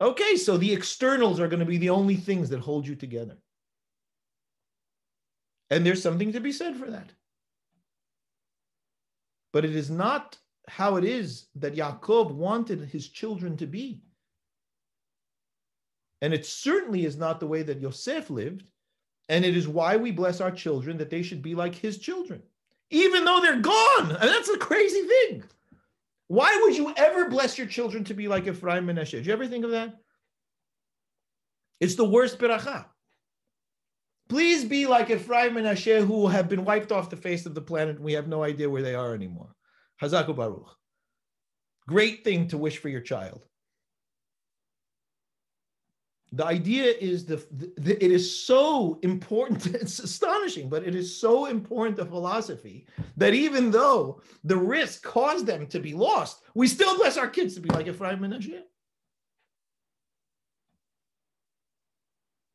Okay, so the externals are going to be the only things that hold you together. And there's something to be said for that. But it is not how it is that Yaakov wanted his children to be. And it certainly is not the way that Yosef lived. And it is why we bless our children that they should be like his children, even though they're gone. And that's a crazy thing. Why would you ever bless your children to be like Ephraim Menashe? Did you ever think of that? It's the worst beracha. Please be like Ephraim and Menashe who have been wiped off the face of the planet and we have no idea where they are anymore. Hazaku Baruch. Great thing to wish for your child. The idea is the, the, it is so important. [laughs] It's astonishing, but it is so important to philosophy that even though the risk caused them to be lost, we still bless our kids to be like Ephraim and.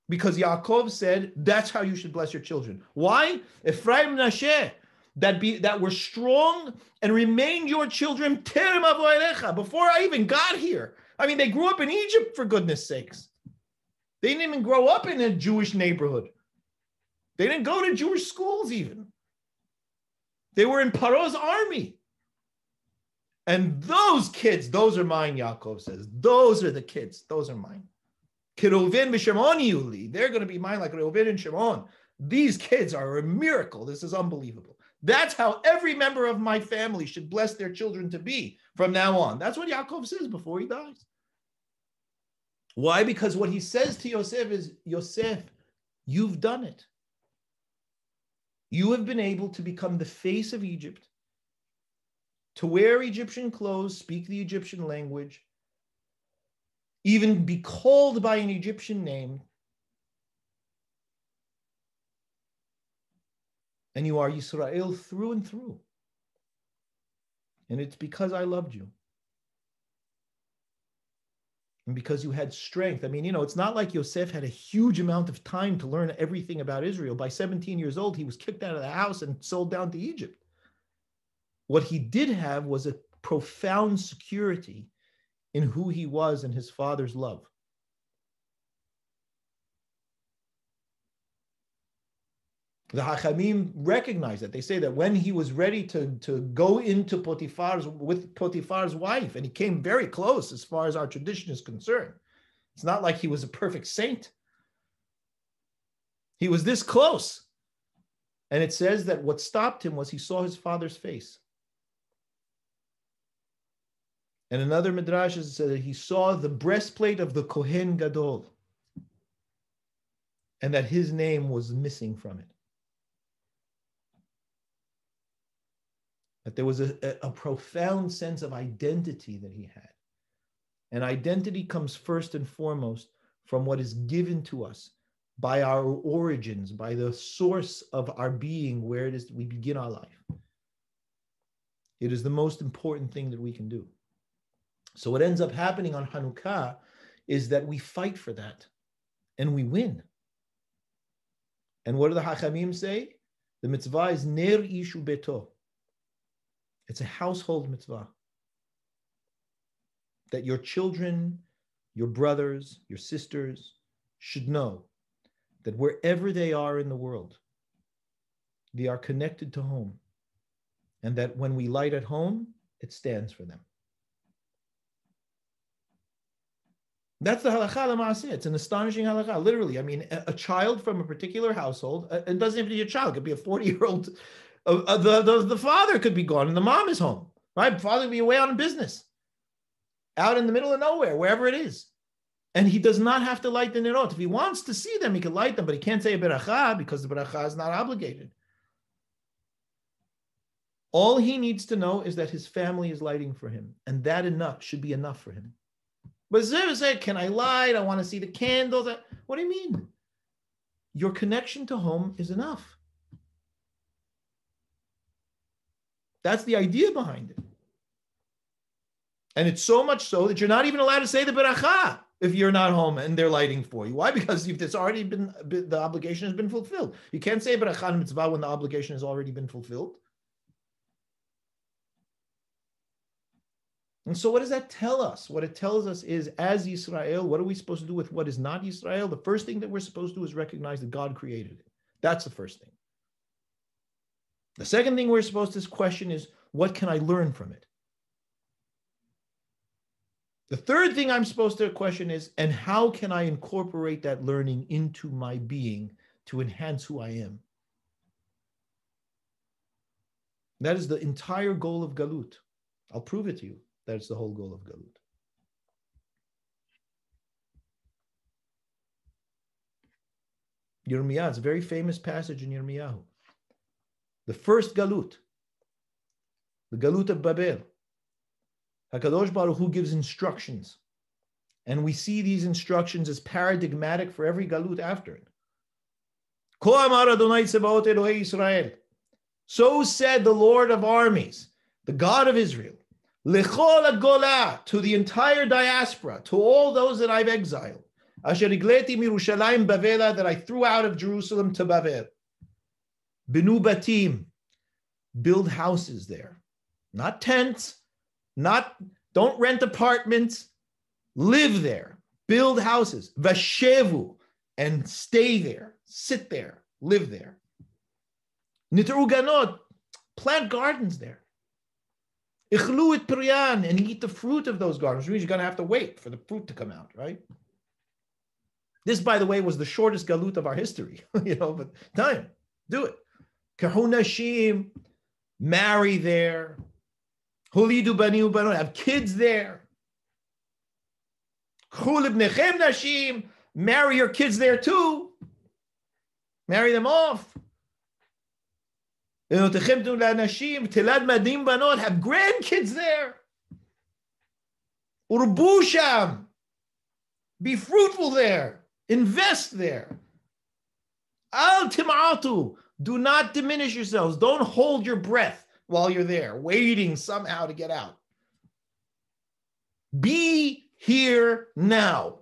Because Yaakov said that's how you should bless your children. Why? Ephraim and that be that were strong and remained your children before I even got here. I mean, they grew up in Egypt for goodness sakes. They didn't even grow up in a Jewish neighborhood. They didn't go to Jewish schools even. They were in Paro's army. And those kids, those are mine, Yaakov says. Those are the kids. Those are mine. Kiruvin Yuli. They're going to be mine like Reuven and Shimon. These kids are a miracle. This is unbelievable. That's how every member of my family should bless their children to be from now on. That's what Yaakov says before he dies. Why? Because what he says to Yosef is, Yosef, you've done it. You have been able to become the face of Egypt, to wear Egyptian clothes, speak the Egyptian language, even be called by an Egyptian name. And you are Yisrael through and through. And it's because I loved you. And because you had strength. I mean, you know, it's not like Yosef had a huge amount of time to learn everything about Israel. By 17 years old, he was kicked out of the house and sold down to Egypt. What he did have was a profound security in who he was and his father's love. The Hachamim recognize that. They say that when he was ready to, to go into Potiphar's with Potiphar's wife, and he came very close as far as our tradition is concerned. It's not like he was a perfect saint. He was this close. And it says that what stopped him was he saw his father's face. And another midrash says that he saw the breastplate of the Kohen Gadol, and that his name was missing from it. That there was a, a, profound sense of identity that he had. And identity comes first and foremost from what is given to us by our origins, by the source of our being, where it is we begin our life. It is the most important thing that we can do. So what ends up happening on Hanukkah is that we fight for that and we win. And what do the Hachamim say? The mitzvah is ner ishu beto. It's a household mitzvah. That your children, your brothers, your sisters should know that wherever they are in the world, they are connected to home. And that when we light at home, it stands for them. That's the halakha l'maaseh. It's an astonishing halakha. Literally, I mean, a, child from a particular household, uh, it doesn't have to be a child. It could be a 40 year old. Uh, uh, the, the, the father could be gone and the mom is home, right? Father be away on business, out in the middle of nowhere, wherever it is. And he does not have to light the nerot. If he wants to see them, he can light them, but he can't say a beracha because the beracha is not obligated. All he needs to know is that his family is lighting for him, and that enough should be enough for him. But Zev said, Can I light? I want to see the candles. What do you mean? Your connection to home is enough. That's the idea behind it. And it's so much so that you're not even allowed to say the beracha if you're not home and they're lighting for you. Why? Because if it's already been, the obligation has been fulfilled. You can't say beracha mitzvah when the obligation has already been fulfilled. And so, what does that tell us? What it tells us is, as Israel, what are we supposed to do with what is not Israel? The first thing that we're supposed to do is recognize that God created it. That's the first thing. The second thing we're supposed to question is, what can I learn from it? The third thing I'm supposed to question is, and how can I incorporate that learning into my being to enhance who I am? That is the entire goal of Galut. I'll prove it to you. That's the whole goal of Galut. Yirmiyah, it's a very famous passage in Yirmiyahu. The first Galut, the Galut of Babel. HaKadosh Baruch Hu gives instructions. And we see these instructions as paradigmatic for every Galut after it. So said the Lord of armies, the God of Israel. To the entire diaspora, to all those that I've exiled. That I threw out of Jerusalem to Bavel. Binu batim, build houses there. Not tents, not, don't rent apartments, live there. build houses, vashevu, and stay there, sit there, live there. Nitru ganot, plant gardens there. Ichlu et priyan, and eat the fruit of those gardens, you're going to have to wait for the fruit to come out, right? This, by the way, was the shortest galut of our history, [laughs] you know, but time, do it. Kahunashim, marry there. Hulidu bani ubanot, have kids there. Chulib nechem nashim, marry your kids there too. Marry them off. Have grandkids there. Urbusham. Be fruitful there. Invest there. Al timatu. Do not diminish yourselves. Don't hold your breath while you're there, waiting somehow to get out. Be here now.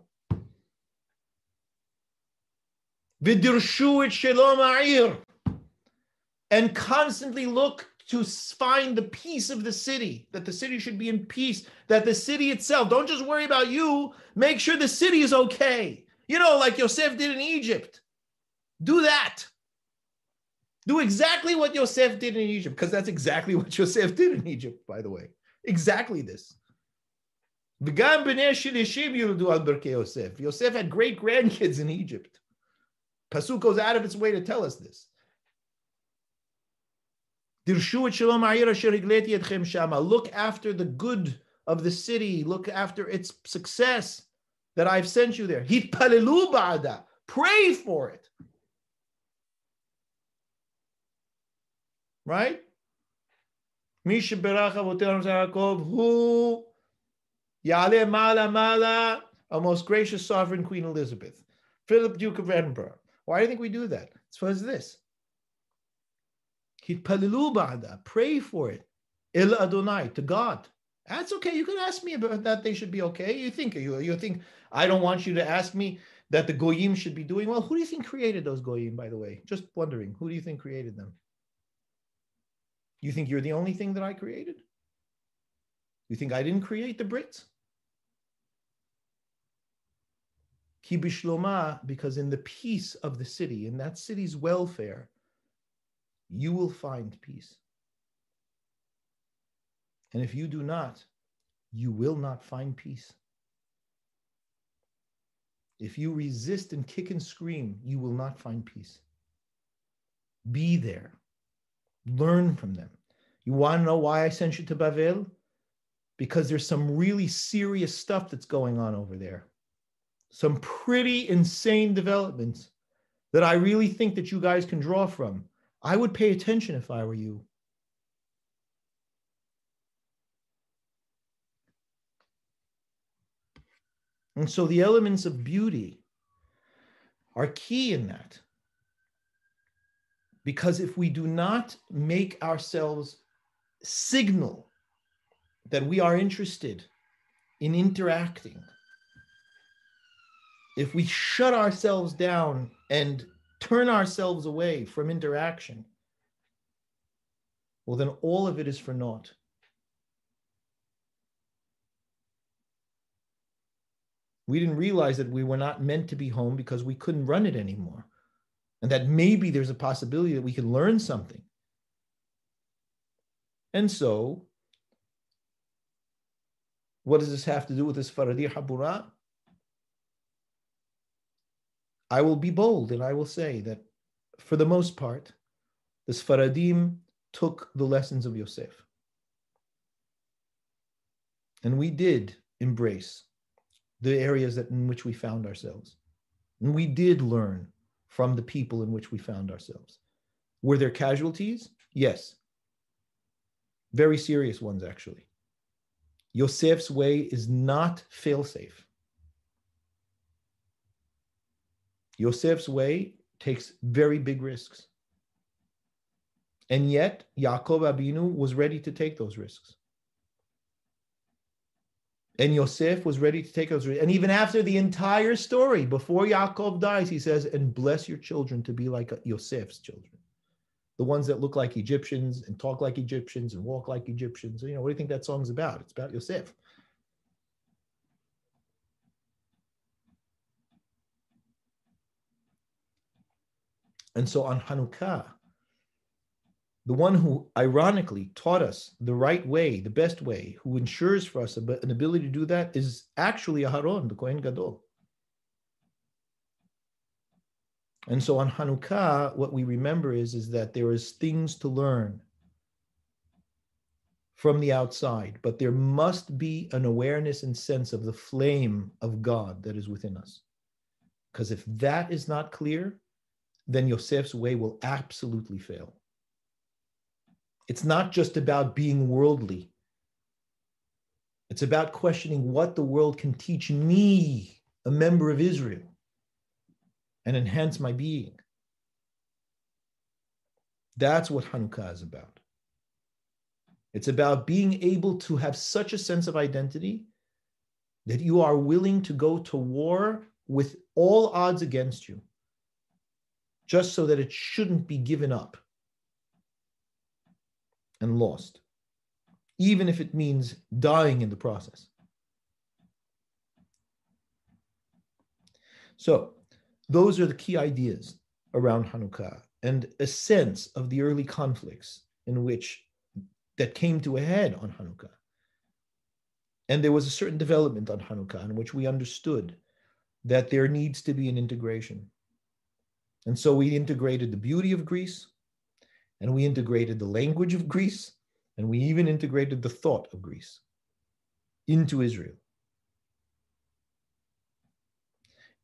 And constantly look to find the peace of the city, that the city should be in peace, that the city itself, don't just worry about you, make sure the city is okay. You know, like Yosef did in Egypt. Do that. Do exactly what Yosef did in Egypt, because that's exactly what [laughs] Yosef did in Egypt, by the way. Exactly this. Yosef Yosef had great grandkids in Egypt. Pasuk goes out of its way to tell us this. Look after the good of the city. Look after its success that I've sent you there. Pray for it. Right? Mi Sheberach Avotel Yaakov, who Yale Mala Mala, our most gracious sovereign Queen Elizabeth, Philip Duke of Edinburgh. Why do you think we do that? It's because this. Pray for it. El Adonai, to God. That's okay. You can ask me about that. They should be okay. You think you you think I don't want you to ask me that the goyim should be doing well. Who do you think created those goyim? By the way, just wondering. Who do you think created them? You think you're the only thing that I created? You think I didn't create the Brits? Kibishloma, because in the peace of the city, in that city's welfare, you will find peace. And if you do not, you will not find peace. If you resist and kick and scream, you will not find peace. Be there. Learn from them. You want to know why I sent you to Bavel? Because there's some really serious stuff that's going on over there. Some pretty insane developments that I really think that you guys can draw from. I would pay attention if I were you. And so the elements of beauty are key in that. Because if we do not make ourselves signal that we are interested in interacting, if we shut ourselves down and turn ourselves away from interaction, well, then all of it is for naught. We didn't realize that we were not meant to be home because we couldn't run it anymore. And that maybe there's a possibility that we can learn something. And so, what does this have to do with this Faradi Habura? I will be bold and I will say that for the most part, the Sfaradim took the lessons of Yosef. And we did embrace the areas that, in which we found ourselves. And we did learn from the people in which we found ourselves. Were there casualties? Yes. Very serious ones, actually. Yosef's way is not fail safe. Yosef's way takes very big risks. And yet, Yaakov Abinu was ready to take those risks. And Yosef was ready to take us. And even after the entire story, before Yaakov dies, he says, and bless your children to be like Yosef's children, the ones that look like Egyptians and talk like Egyptians and walk like Egyptians. You know, what do you think that song's about? It's about Yosef. And so on Hanukkah, the one who ironically taught us the right way, the best way, who ensures for us an ability to do that is actually Aharon, the Kohen Gadol. And so on Hanukkah, what we remember is, is that there is things to learn from the outside, but there must be an awareness and sense of the flame of God that is within us. Because if that is not clear, then Yosef's way will absolutely fail. It's not just about being worldly. It's about questioning what the world can teach me, a member of Israel, and enhance my being. That's what Hanukkah is about. It's about being able to have such a sense of identity that you are willing to go to war with all odds against you, just so that it shouldn't be given up and lost, even if it means dying in the process. So, those are the key ideas around Hanukkah and a sense of the early conflicts in which that came to a head on Hanukkah. And there was a certain development on Hanukkah in which we understood that there needs to be an integration. And so we integrated the beauty of Greece, and we integrated the language of Greece, and we even integrated the thought of Greece into Israel.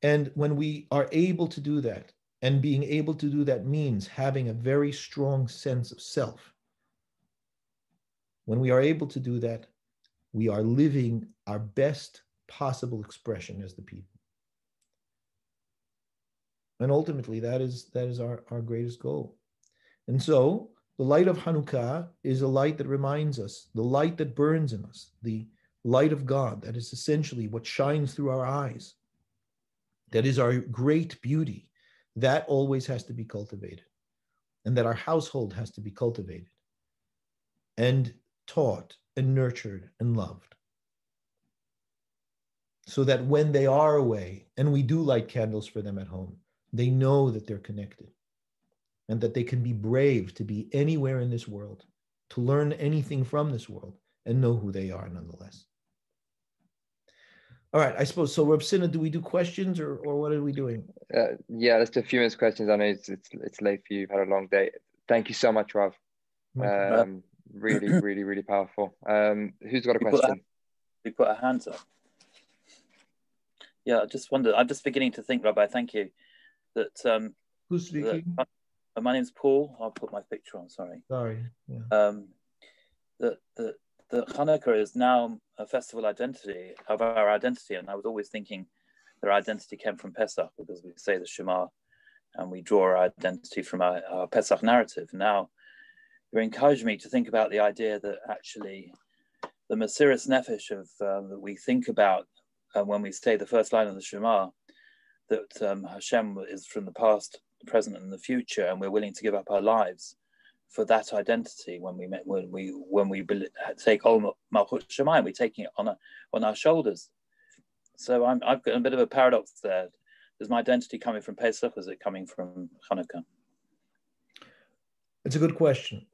And when we are able to do that, and being able to do that means having a very strong sense of self, when we are able to do that, we are living our best possible expression as the people. And ultimately, that is, that is our, our greatest goal. And so, the light of Hanukkah is a light that reminds us, the light that burns in us, the light of God, that is essentially what shines through our eyes, that is our great beauty. That always has to be cultivated, and that our household has to be cultivated. And taught and nurtured and loved. So that when they are away and we do light candles for them at home, they know that they're connected and that they can be brave to be anywhere in this world, to learn anything from this world and know who they are nonetheless. All right, I suppose so. Reb Sina, do we do questions or, or what are we doing? Uh, yeah, let's do a few minutes questions. I know it's, it's, it's late for you. You've had a long day. Thank you so much, Rav. Um, really, [clears throat] really, really powerful. Um, who's got a we question? Put we put our hands up. Yeah, I just wondered. I'm just beginning to think, Rabbi. Thank you. That um, who's speaking? That, my name's Paul. I'll put my picture on. Sorry. Sorry. Yeah. Um, that that that Hanukkah is now a festival identity of our identity, and I was always thinking their identity came from Pesach because we say the Shema, and we draw our identity from our, our Pesach narrative. Now you encouraged me to think about the idea that actually the Mesiras Nefesh of um, that we think about uh, when we say the first line of the Shema, that um, Hashem is from the past, the present, and the future, and we're willing to give up our lives for that identity when we when we when we take Ol Malchut Shamayim, we're taking it on a, on our shoulders. So I'm, I've got a bit of a paradox there. Is my identity coming from Pesach, or is it coming from Hanukkah? It's a good question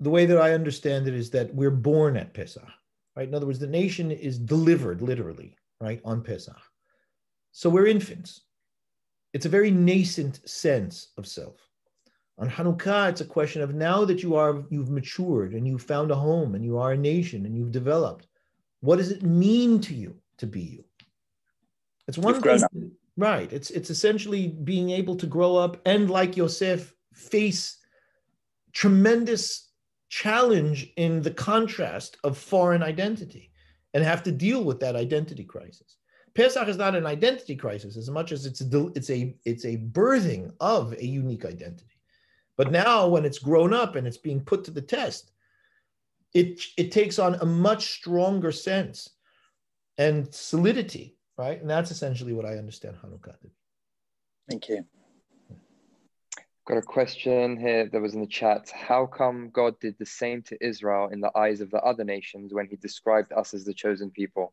the way that I understand it is that we're born at Pesach, right? In other words, the nation is delivered literally, right, on Pesach. So we're infants. It's a very nascent sense of self. On Hanukkah, it's a question of now that you are, you've matured and you've found a home and you are a nation and you've developed, what does it mean to you to be you? It's one thing, right? It's it's essentially being able to grow up and, like Yosef, face tremendous challenge in the contrast of foreign identity and have to deal with that identity crisis. Pesach is not an identity crisis as much as it's a, it's a it's a birthing of a unique identity. But now when it's grown up and it's being put to the test, it it takes on a much stronger sense and solidity, right? And that's essentially what I understand Hanukkah to be. Thank you. Got a question here that was in the chat. How come God did the same to Israel in the eyes of the other nations when he described us as the chosen people?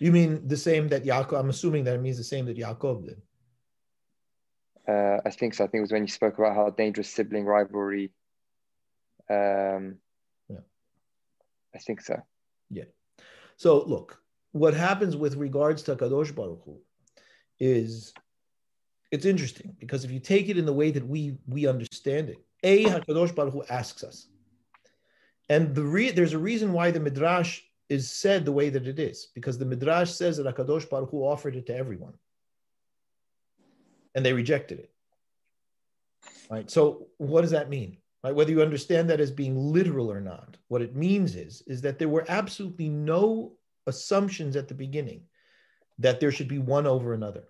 You mean the same that Yaakov? I'm assuming that it means the same that Yaakov did. Uh, I think so. I think it was when you spoke about how dangerous sibling rivalry. Um, Yeah. I think so. Yeah. So look, what happens with regards to Kadosh Baruch Hu is it's interesting because if you take it in the way that we we understand it, a Hakadosh Baruch Hu asks us, and the re- there's a reason why the midrash is said the way that it is because the midrash says that Hakadosh Baruch Hu offered it to everyone, and they rejected it. Right. So what does that mean? Right. Whether you understand that as being literal or not, what it means is is that there were absolutely no assumptions at the beginning that there should be one over another.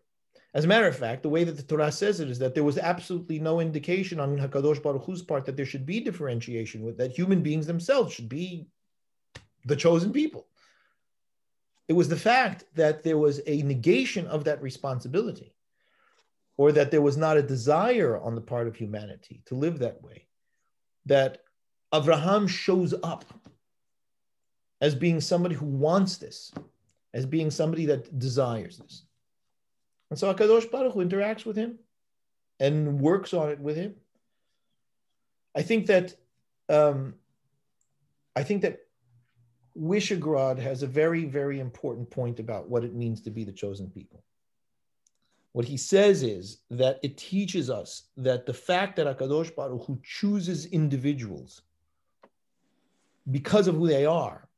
As a matter of fact, the way that the Torah says it is that there was absolutely no indication on Hakadosh Baruch Hu's part that there should be differentiation with that human beings themselves should be the chosen people. It was the fact that there was a negation of that responsibility, or that there was not a desire on the part of humanity to live that way, that Avraham shows up as being somebody who wants this, as being somebody that desires this. And so Hakadosh Baruch Hu interacts with him and works on it with him. I think that um, I think that Wyschogrod has a very, very important point about what it means to be the chosen people. What he says is that it teaches us that the fact that Hakadosh Baruch Hu chooses individuals because of who they are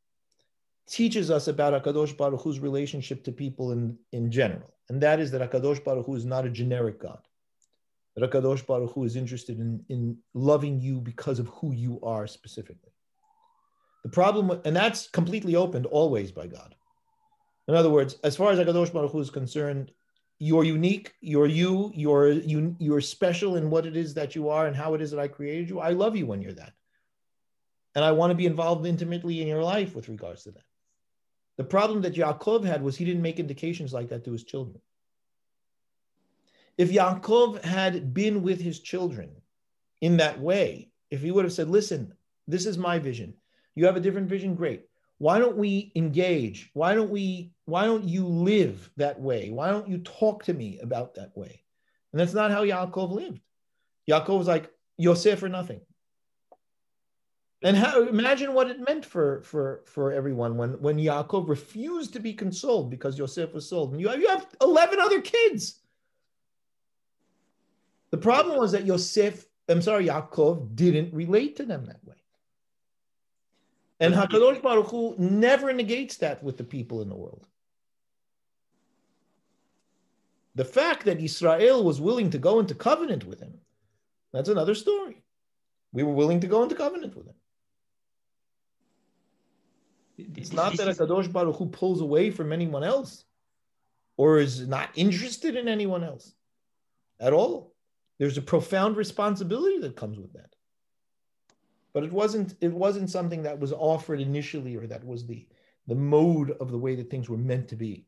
teaches us about Hakadosh Baruch Hu's relationship to people in, in general. And that is that Hakadosh Baruch Hu is not a generic God. That Hakadosh Baruch Hu is interested in, in loving you because of who you are specifically. The problem, and that's completely opened always by God. In other words, as far as Hakadosh Baruch Hu is concerned, you're unique, you're you, you're you, you're special in what it is that you are and how it is that I created you. I love you when you're that. And I want to be involved intimately in your life with regards to that. The problem that Yaakov had was he didn't make indications like that to his children. If Yaakov had been with his children in that way, if he would have said, listen, this is my vision. You have a different vision, great. Why don't we engage? Why don't we, why don't you live that way? Why don't you talk to me about that way? And that's not how Yaakov lived. Yaakov was like, Yosef or nothing. And how, imagine what it meant for, for, for everyone when, when Yaakov refused to be consoled because Yosef was sold. And you have, you have 11 other kids. The problem was that Yosef, I'm sorry, Yaakov didn't relate to them that way. And HaKadosh Baruch Hu never negates that with the people in the world. The fact that Israel was willing to go into covenant with him, that's another story. We were willing to go into covenant with him. It's not that Hakadosh Baruch Hu pulls away from anyone else, or is not interested in anyone else, at all. There's a profound responsibility that comes with that. But it wasn't. It wasn't something that was offered initially, or that was the the mode of the way that things were meant to be.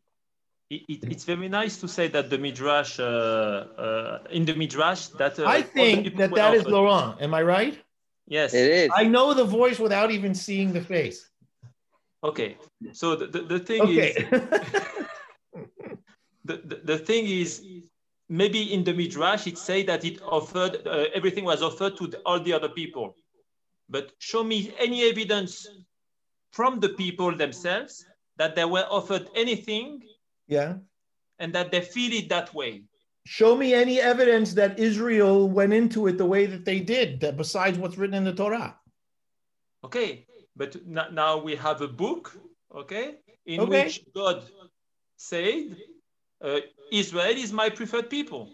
It, it, it's very nice to say that the midrash, uh, uh, in the midrash, that uh, I think that that is Laurent. Am I right? Yes, It is. I know the voice without even seeing the face. Okay, so the, the, the thing Okay. is, [laughs] the, the, the thing is, maybe in the midrash it say that it offered uh, everything was offered to the, all the other people, but show me any evidence from the people themselves that they were offered anything yeah. and that they feel it that way. Show me any evidence that Israel went into it the way that they did, that besides what's written in the Torah. Okay, but now we have a book, okay, in Okay. which God said, uh, Israel is my preferred people.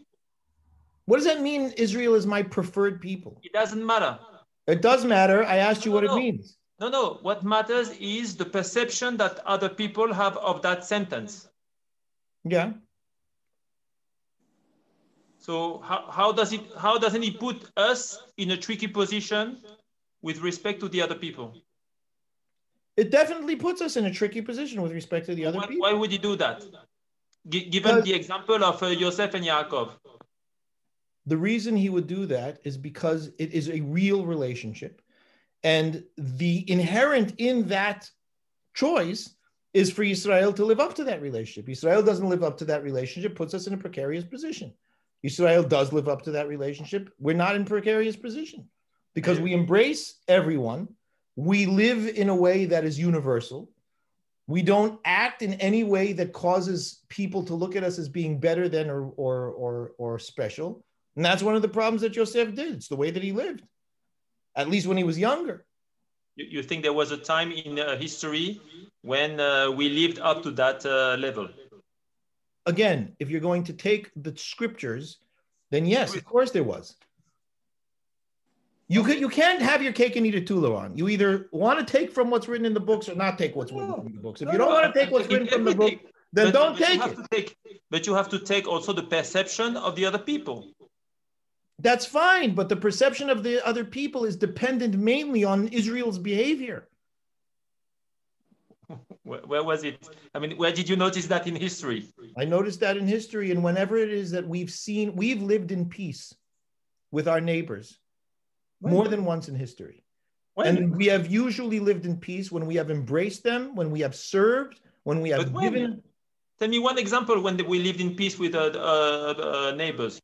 What does that mean? Israel is my preferred people. It doesn't matter. It does matter. I asked you what it No, no. means. No, no. What matters is the perception that other people have of that sentence. Yeah. So how, how does it how doesn't it put us in a tricky position with respect to the other people? It definitely puts us in a tricky position with respect to the other Why, people. why would he do that? Gi- given the example of uh, Yosef and Yaakov. The reason he would do that is because it is a real relationship. And the inherent in that choice is for Israel to live up to that relationship. Israel doesn't live up to that relationship, puts us in a precarious position. Israel does live up to that relationship. We're not in precarious position because we embrace everyone. We live in a way that is universal. We don't act in any way that causes people to look at us as being better than or or or, or special. And that's one of the problems that Joseph did. It's the way that he lived, at least when he was younger. You, you think there was a time in uh, history when uh, we lived up to that uh, level? Again, if you're going to take the scriptures, then yes, of course there was. You could you can't have your cake and eat it too, Laurent. You either want to take from what's written in the books or not take what's written in the books. If you don't want to take what's written from the book, then But- don't but take it. take- but you have to take also the perception of the other people. That's fine, but the perception of the other people is dependent mainly on Israel's behavior. Where, where was it? I mean, where did you notice that in history? I noticed that in history, and whenever it is that we've seen, we've lived in peace with our neighbors more than once in history. When? And we have usually lived in peace when we have embraced them, when we have served, when we have when? given. Tell me one example when we lived in peace with our uh, uh, neighbors.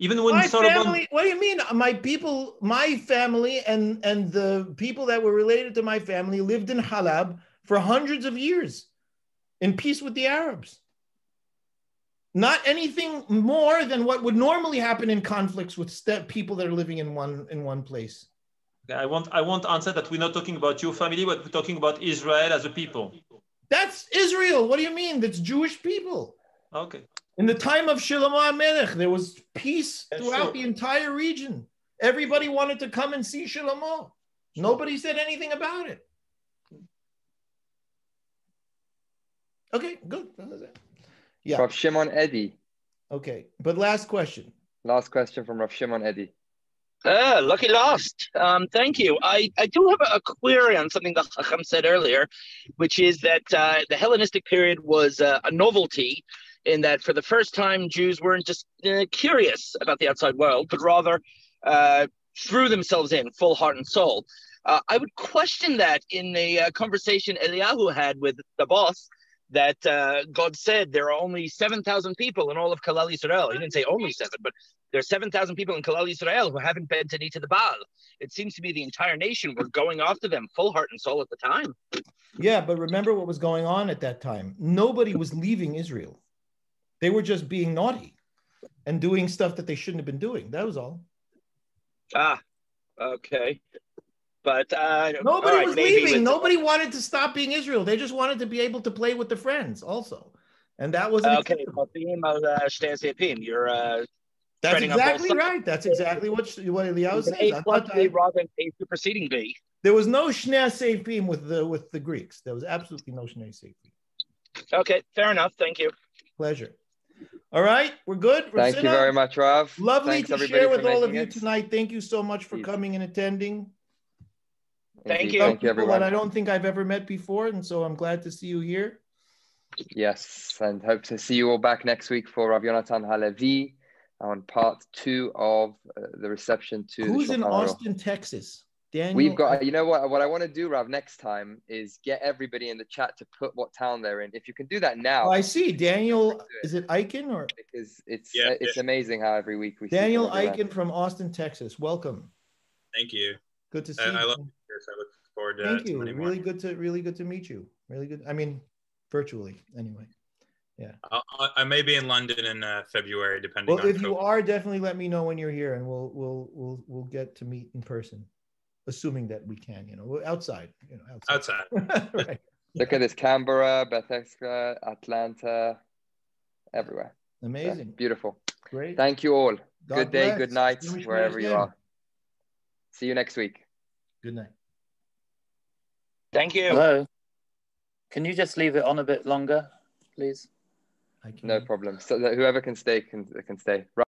Even when My Solomon, family, what do you mean? My people, my family, and, and the people that were related to my family lived in Halab for hundreds of years in peace with the Arabs. Not anything more than what would normally happen in conflicts with ste- people that are living in one in one place. I won't, I won't answer that. We're not talking about your family, but we're talking about Israel as a people. That's Israel. What do you mean? That's Jewish people. Okay. In the time of Shlomo HaMelech, there was peace Yeah, throughout sure. the entire region. Everybody wanted to come and see Shlomo. Nobody said anything about it. Okay, good. That. Yeah. Rav Shimon Eddy. Okay, but last question. Last question from Rav Shimon Eddy. Ah, lucky lost. Um, thank you. I, I do have a, a query on something that Chacham said earlier, which is that uh, the Hellenistic period was uh, a novelty in that for the first time Jews weren't just uh, curious about the outside world, but rather uh, threw themselves in full heart and soul. Uh, I would question that in the uh, conversation Eliyahu had with the boss, that uh, God said there are only 7,000 people in all of Klal Yisrael. He didn't say only seven, but there are 7,000 people in Klal Yisrael who haven't knee to the Baal. It seems to be the entire nation were going after them full heart and soul at the time. Yeah, but remember what was going on at that time. Nobody was leaving Israel. They were just being naughty and doing stuff that they shouldn't have been doing. That was all. Ah, okay. But uh, Nobody right, was leaving. Nobody wanted to stop being Israel. They just wanted to be able to play with the friends also. And that wasn't Okay, but the aim of uh, Seifim, you're uh, That's treading on both exactly right. That's exactly what, what Eliyahu says. A plus B rather than A superseding B. there was no Shnei Seifim with the with the Greeks. There was absolutely no Shnei Seifim. Okay, fair enough. Thank you. Pleasure. All right, we're good. Thank you Rosina, very much, Rav. Lovely Thanks, to share with all of you it. tonight. Thank you so much for Indeed. coming and attending. Thank Indeed. you. Thank you, everyone. I don't think I've ever met before, and so I'm glad to see you here. Yes, and hope to see you all back next week for Rav Yonatan Halevi on part two of uh, the reception to the Who's in Shulchan Aruch. Austin, Texas? Daniel. We've got, you know what? What I want to do, Rav, next time is get everybody in the chat to put what town they're in. If you can do that now, Oh, I see Daniel. Is it Eichen or because it's Yeah, uh, it's amazing how every week we Daniel someone do that. From Austin, Texas? Welcome. Thank you. Good to see I, you. I love this. I look forward to, Thank you. many more. Really good to really good to meet you. Really good. I mean, virtually anyway. I'll, I- I may be in London in uh, February, depending Well, on. if you are, definitely let me know when you're here, and we'll we'll we'll we'll get to meet in person, assuming that we can. You know, outside. You know, outside. outside. [laughs] right. Look at this: Canberra, Bethesda, Atlanta, everywhere. Yeah, Amazing. beautiful. Great. Thank you all. God good day, bless. good night, Distinguished wherever you are. See you next week. Good night. Thank you. Hello. Can you just leave it on a bit longer, please? I can. No problem. So that whoever can stay can can stay.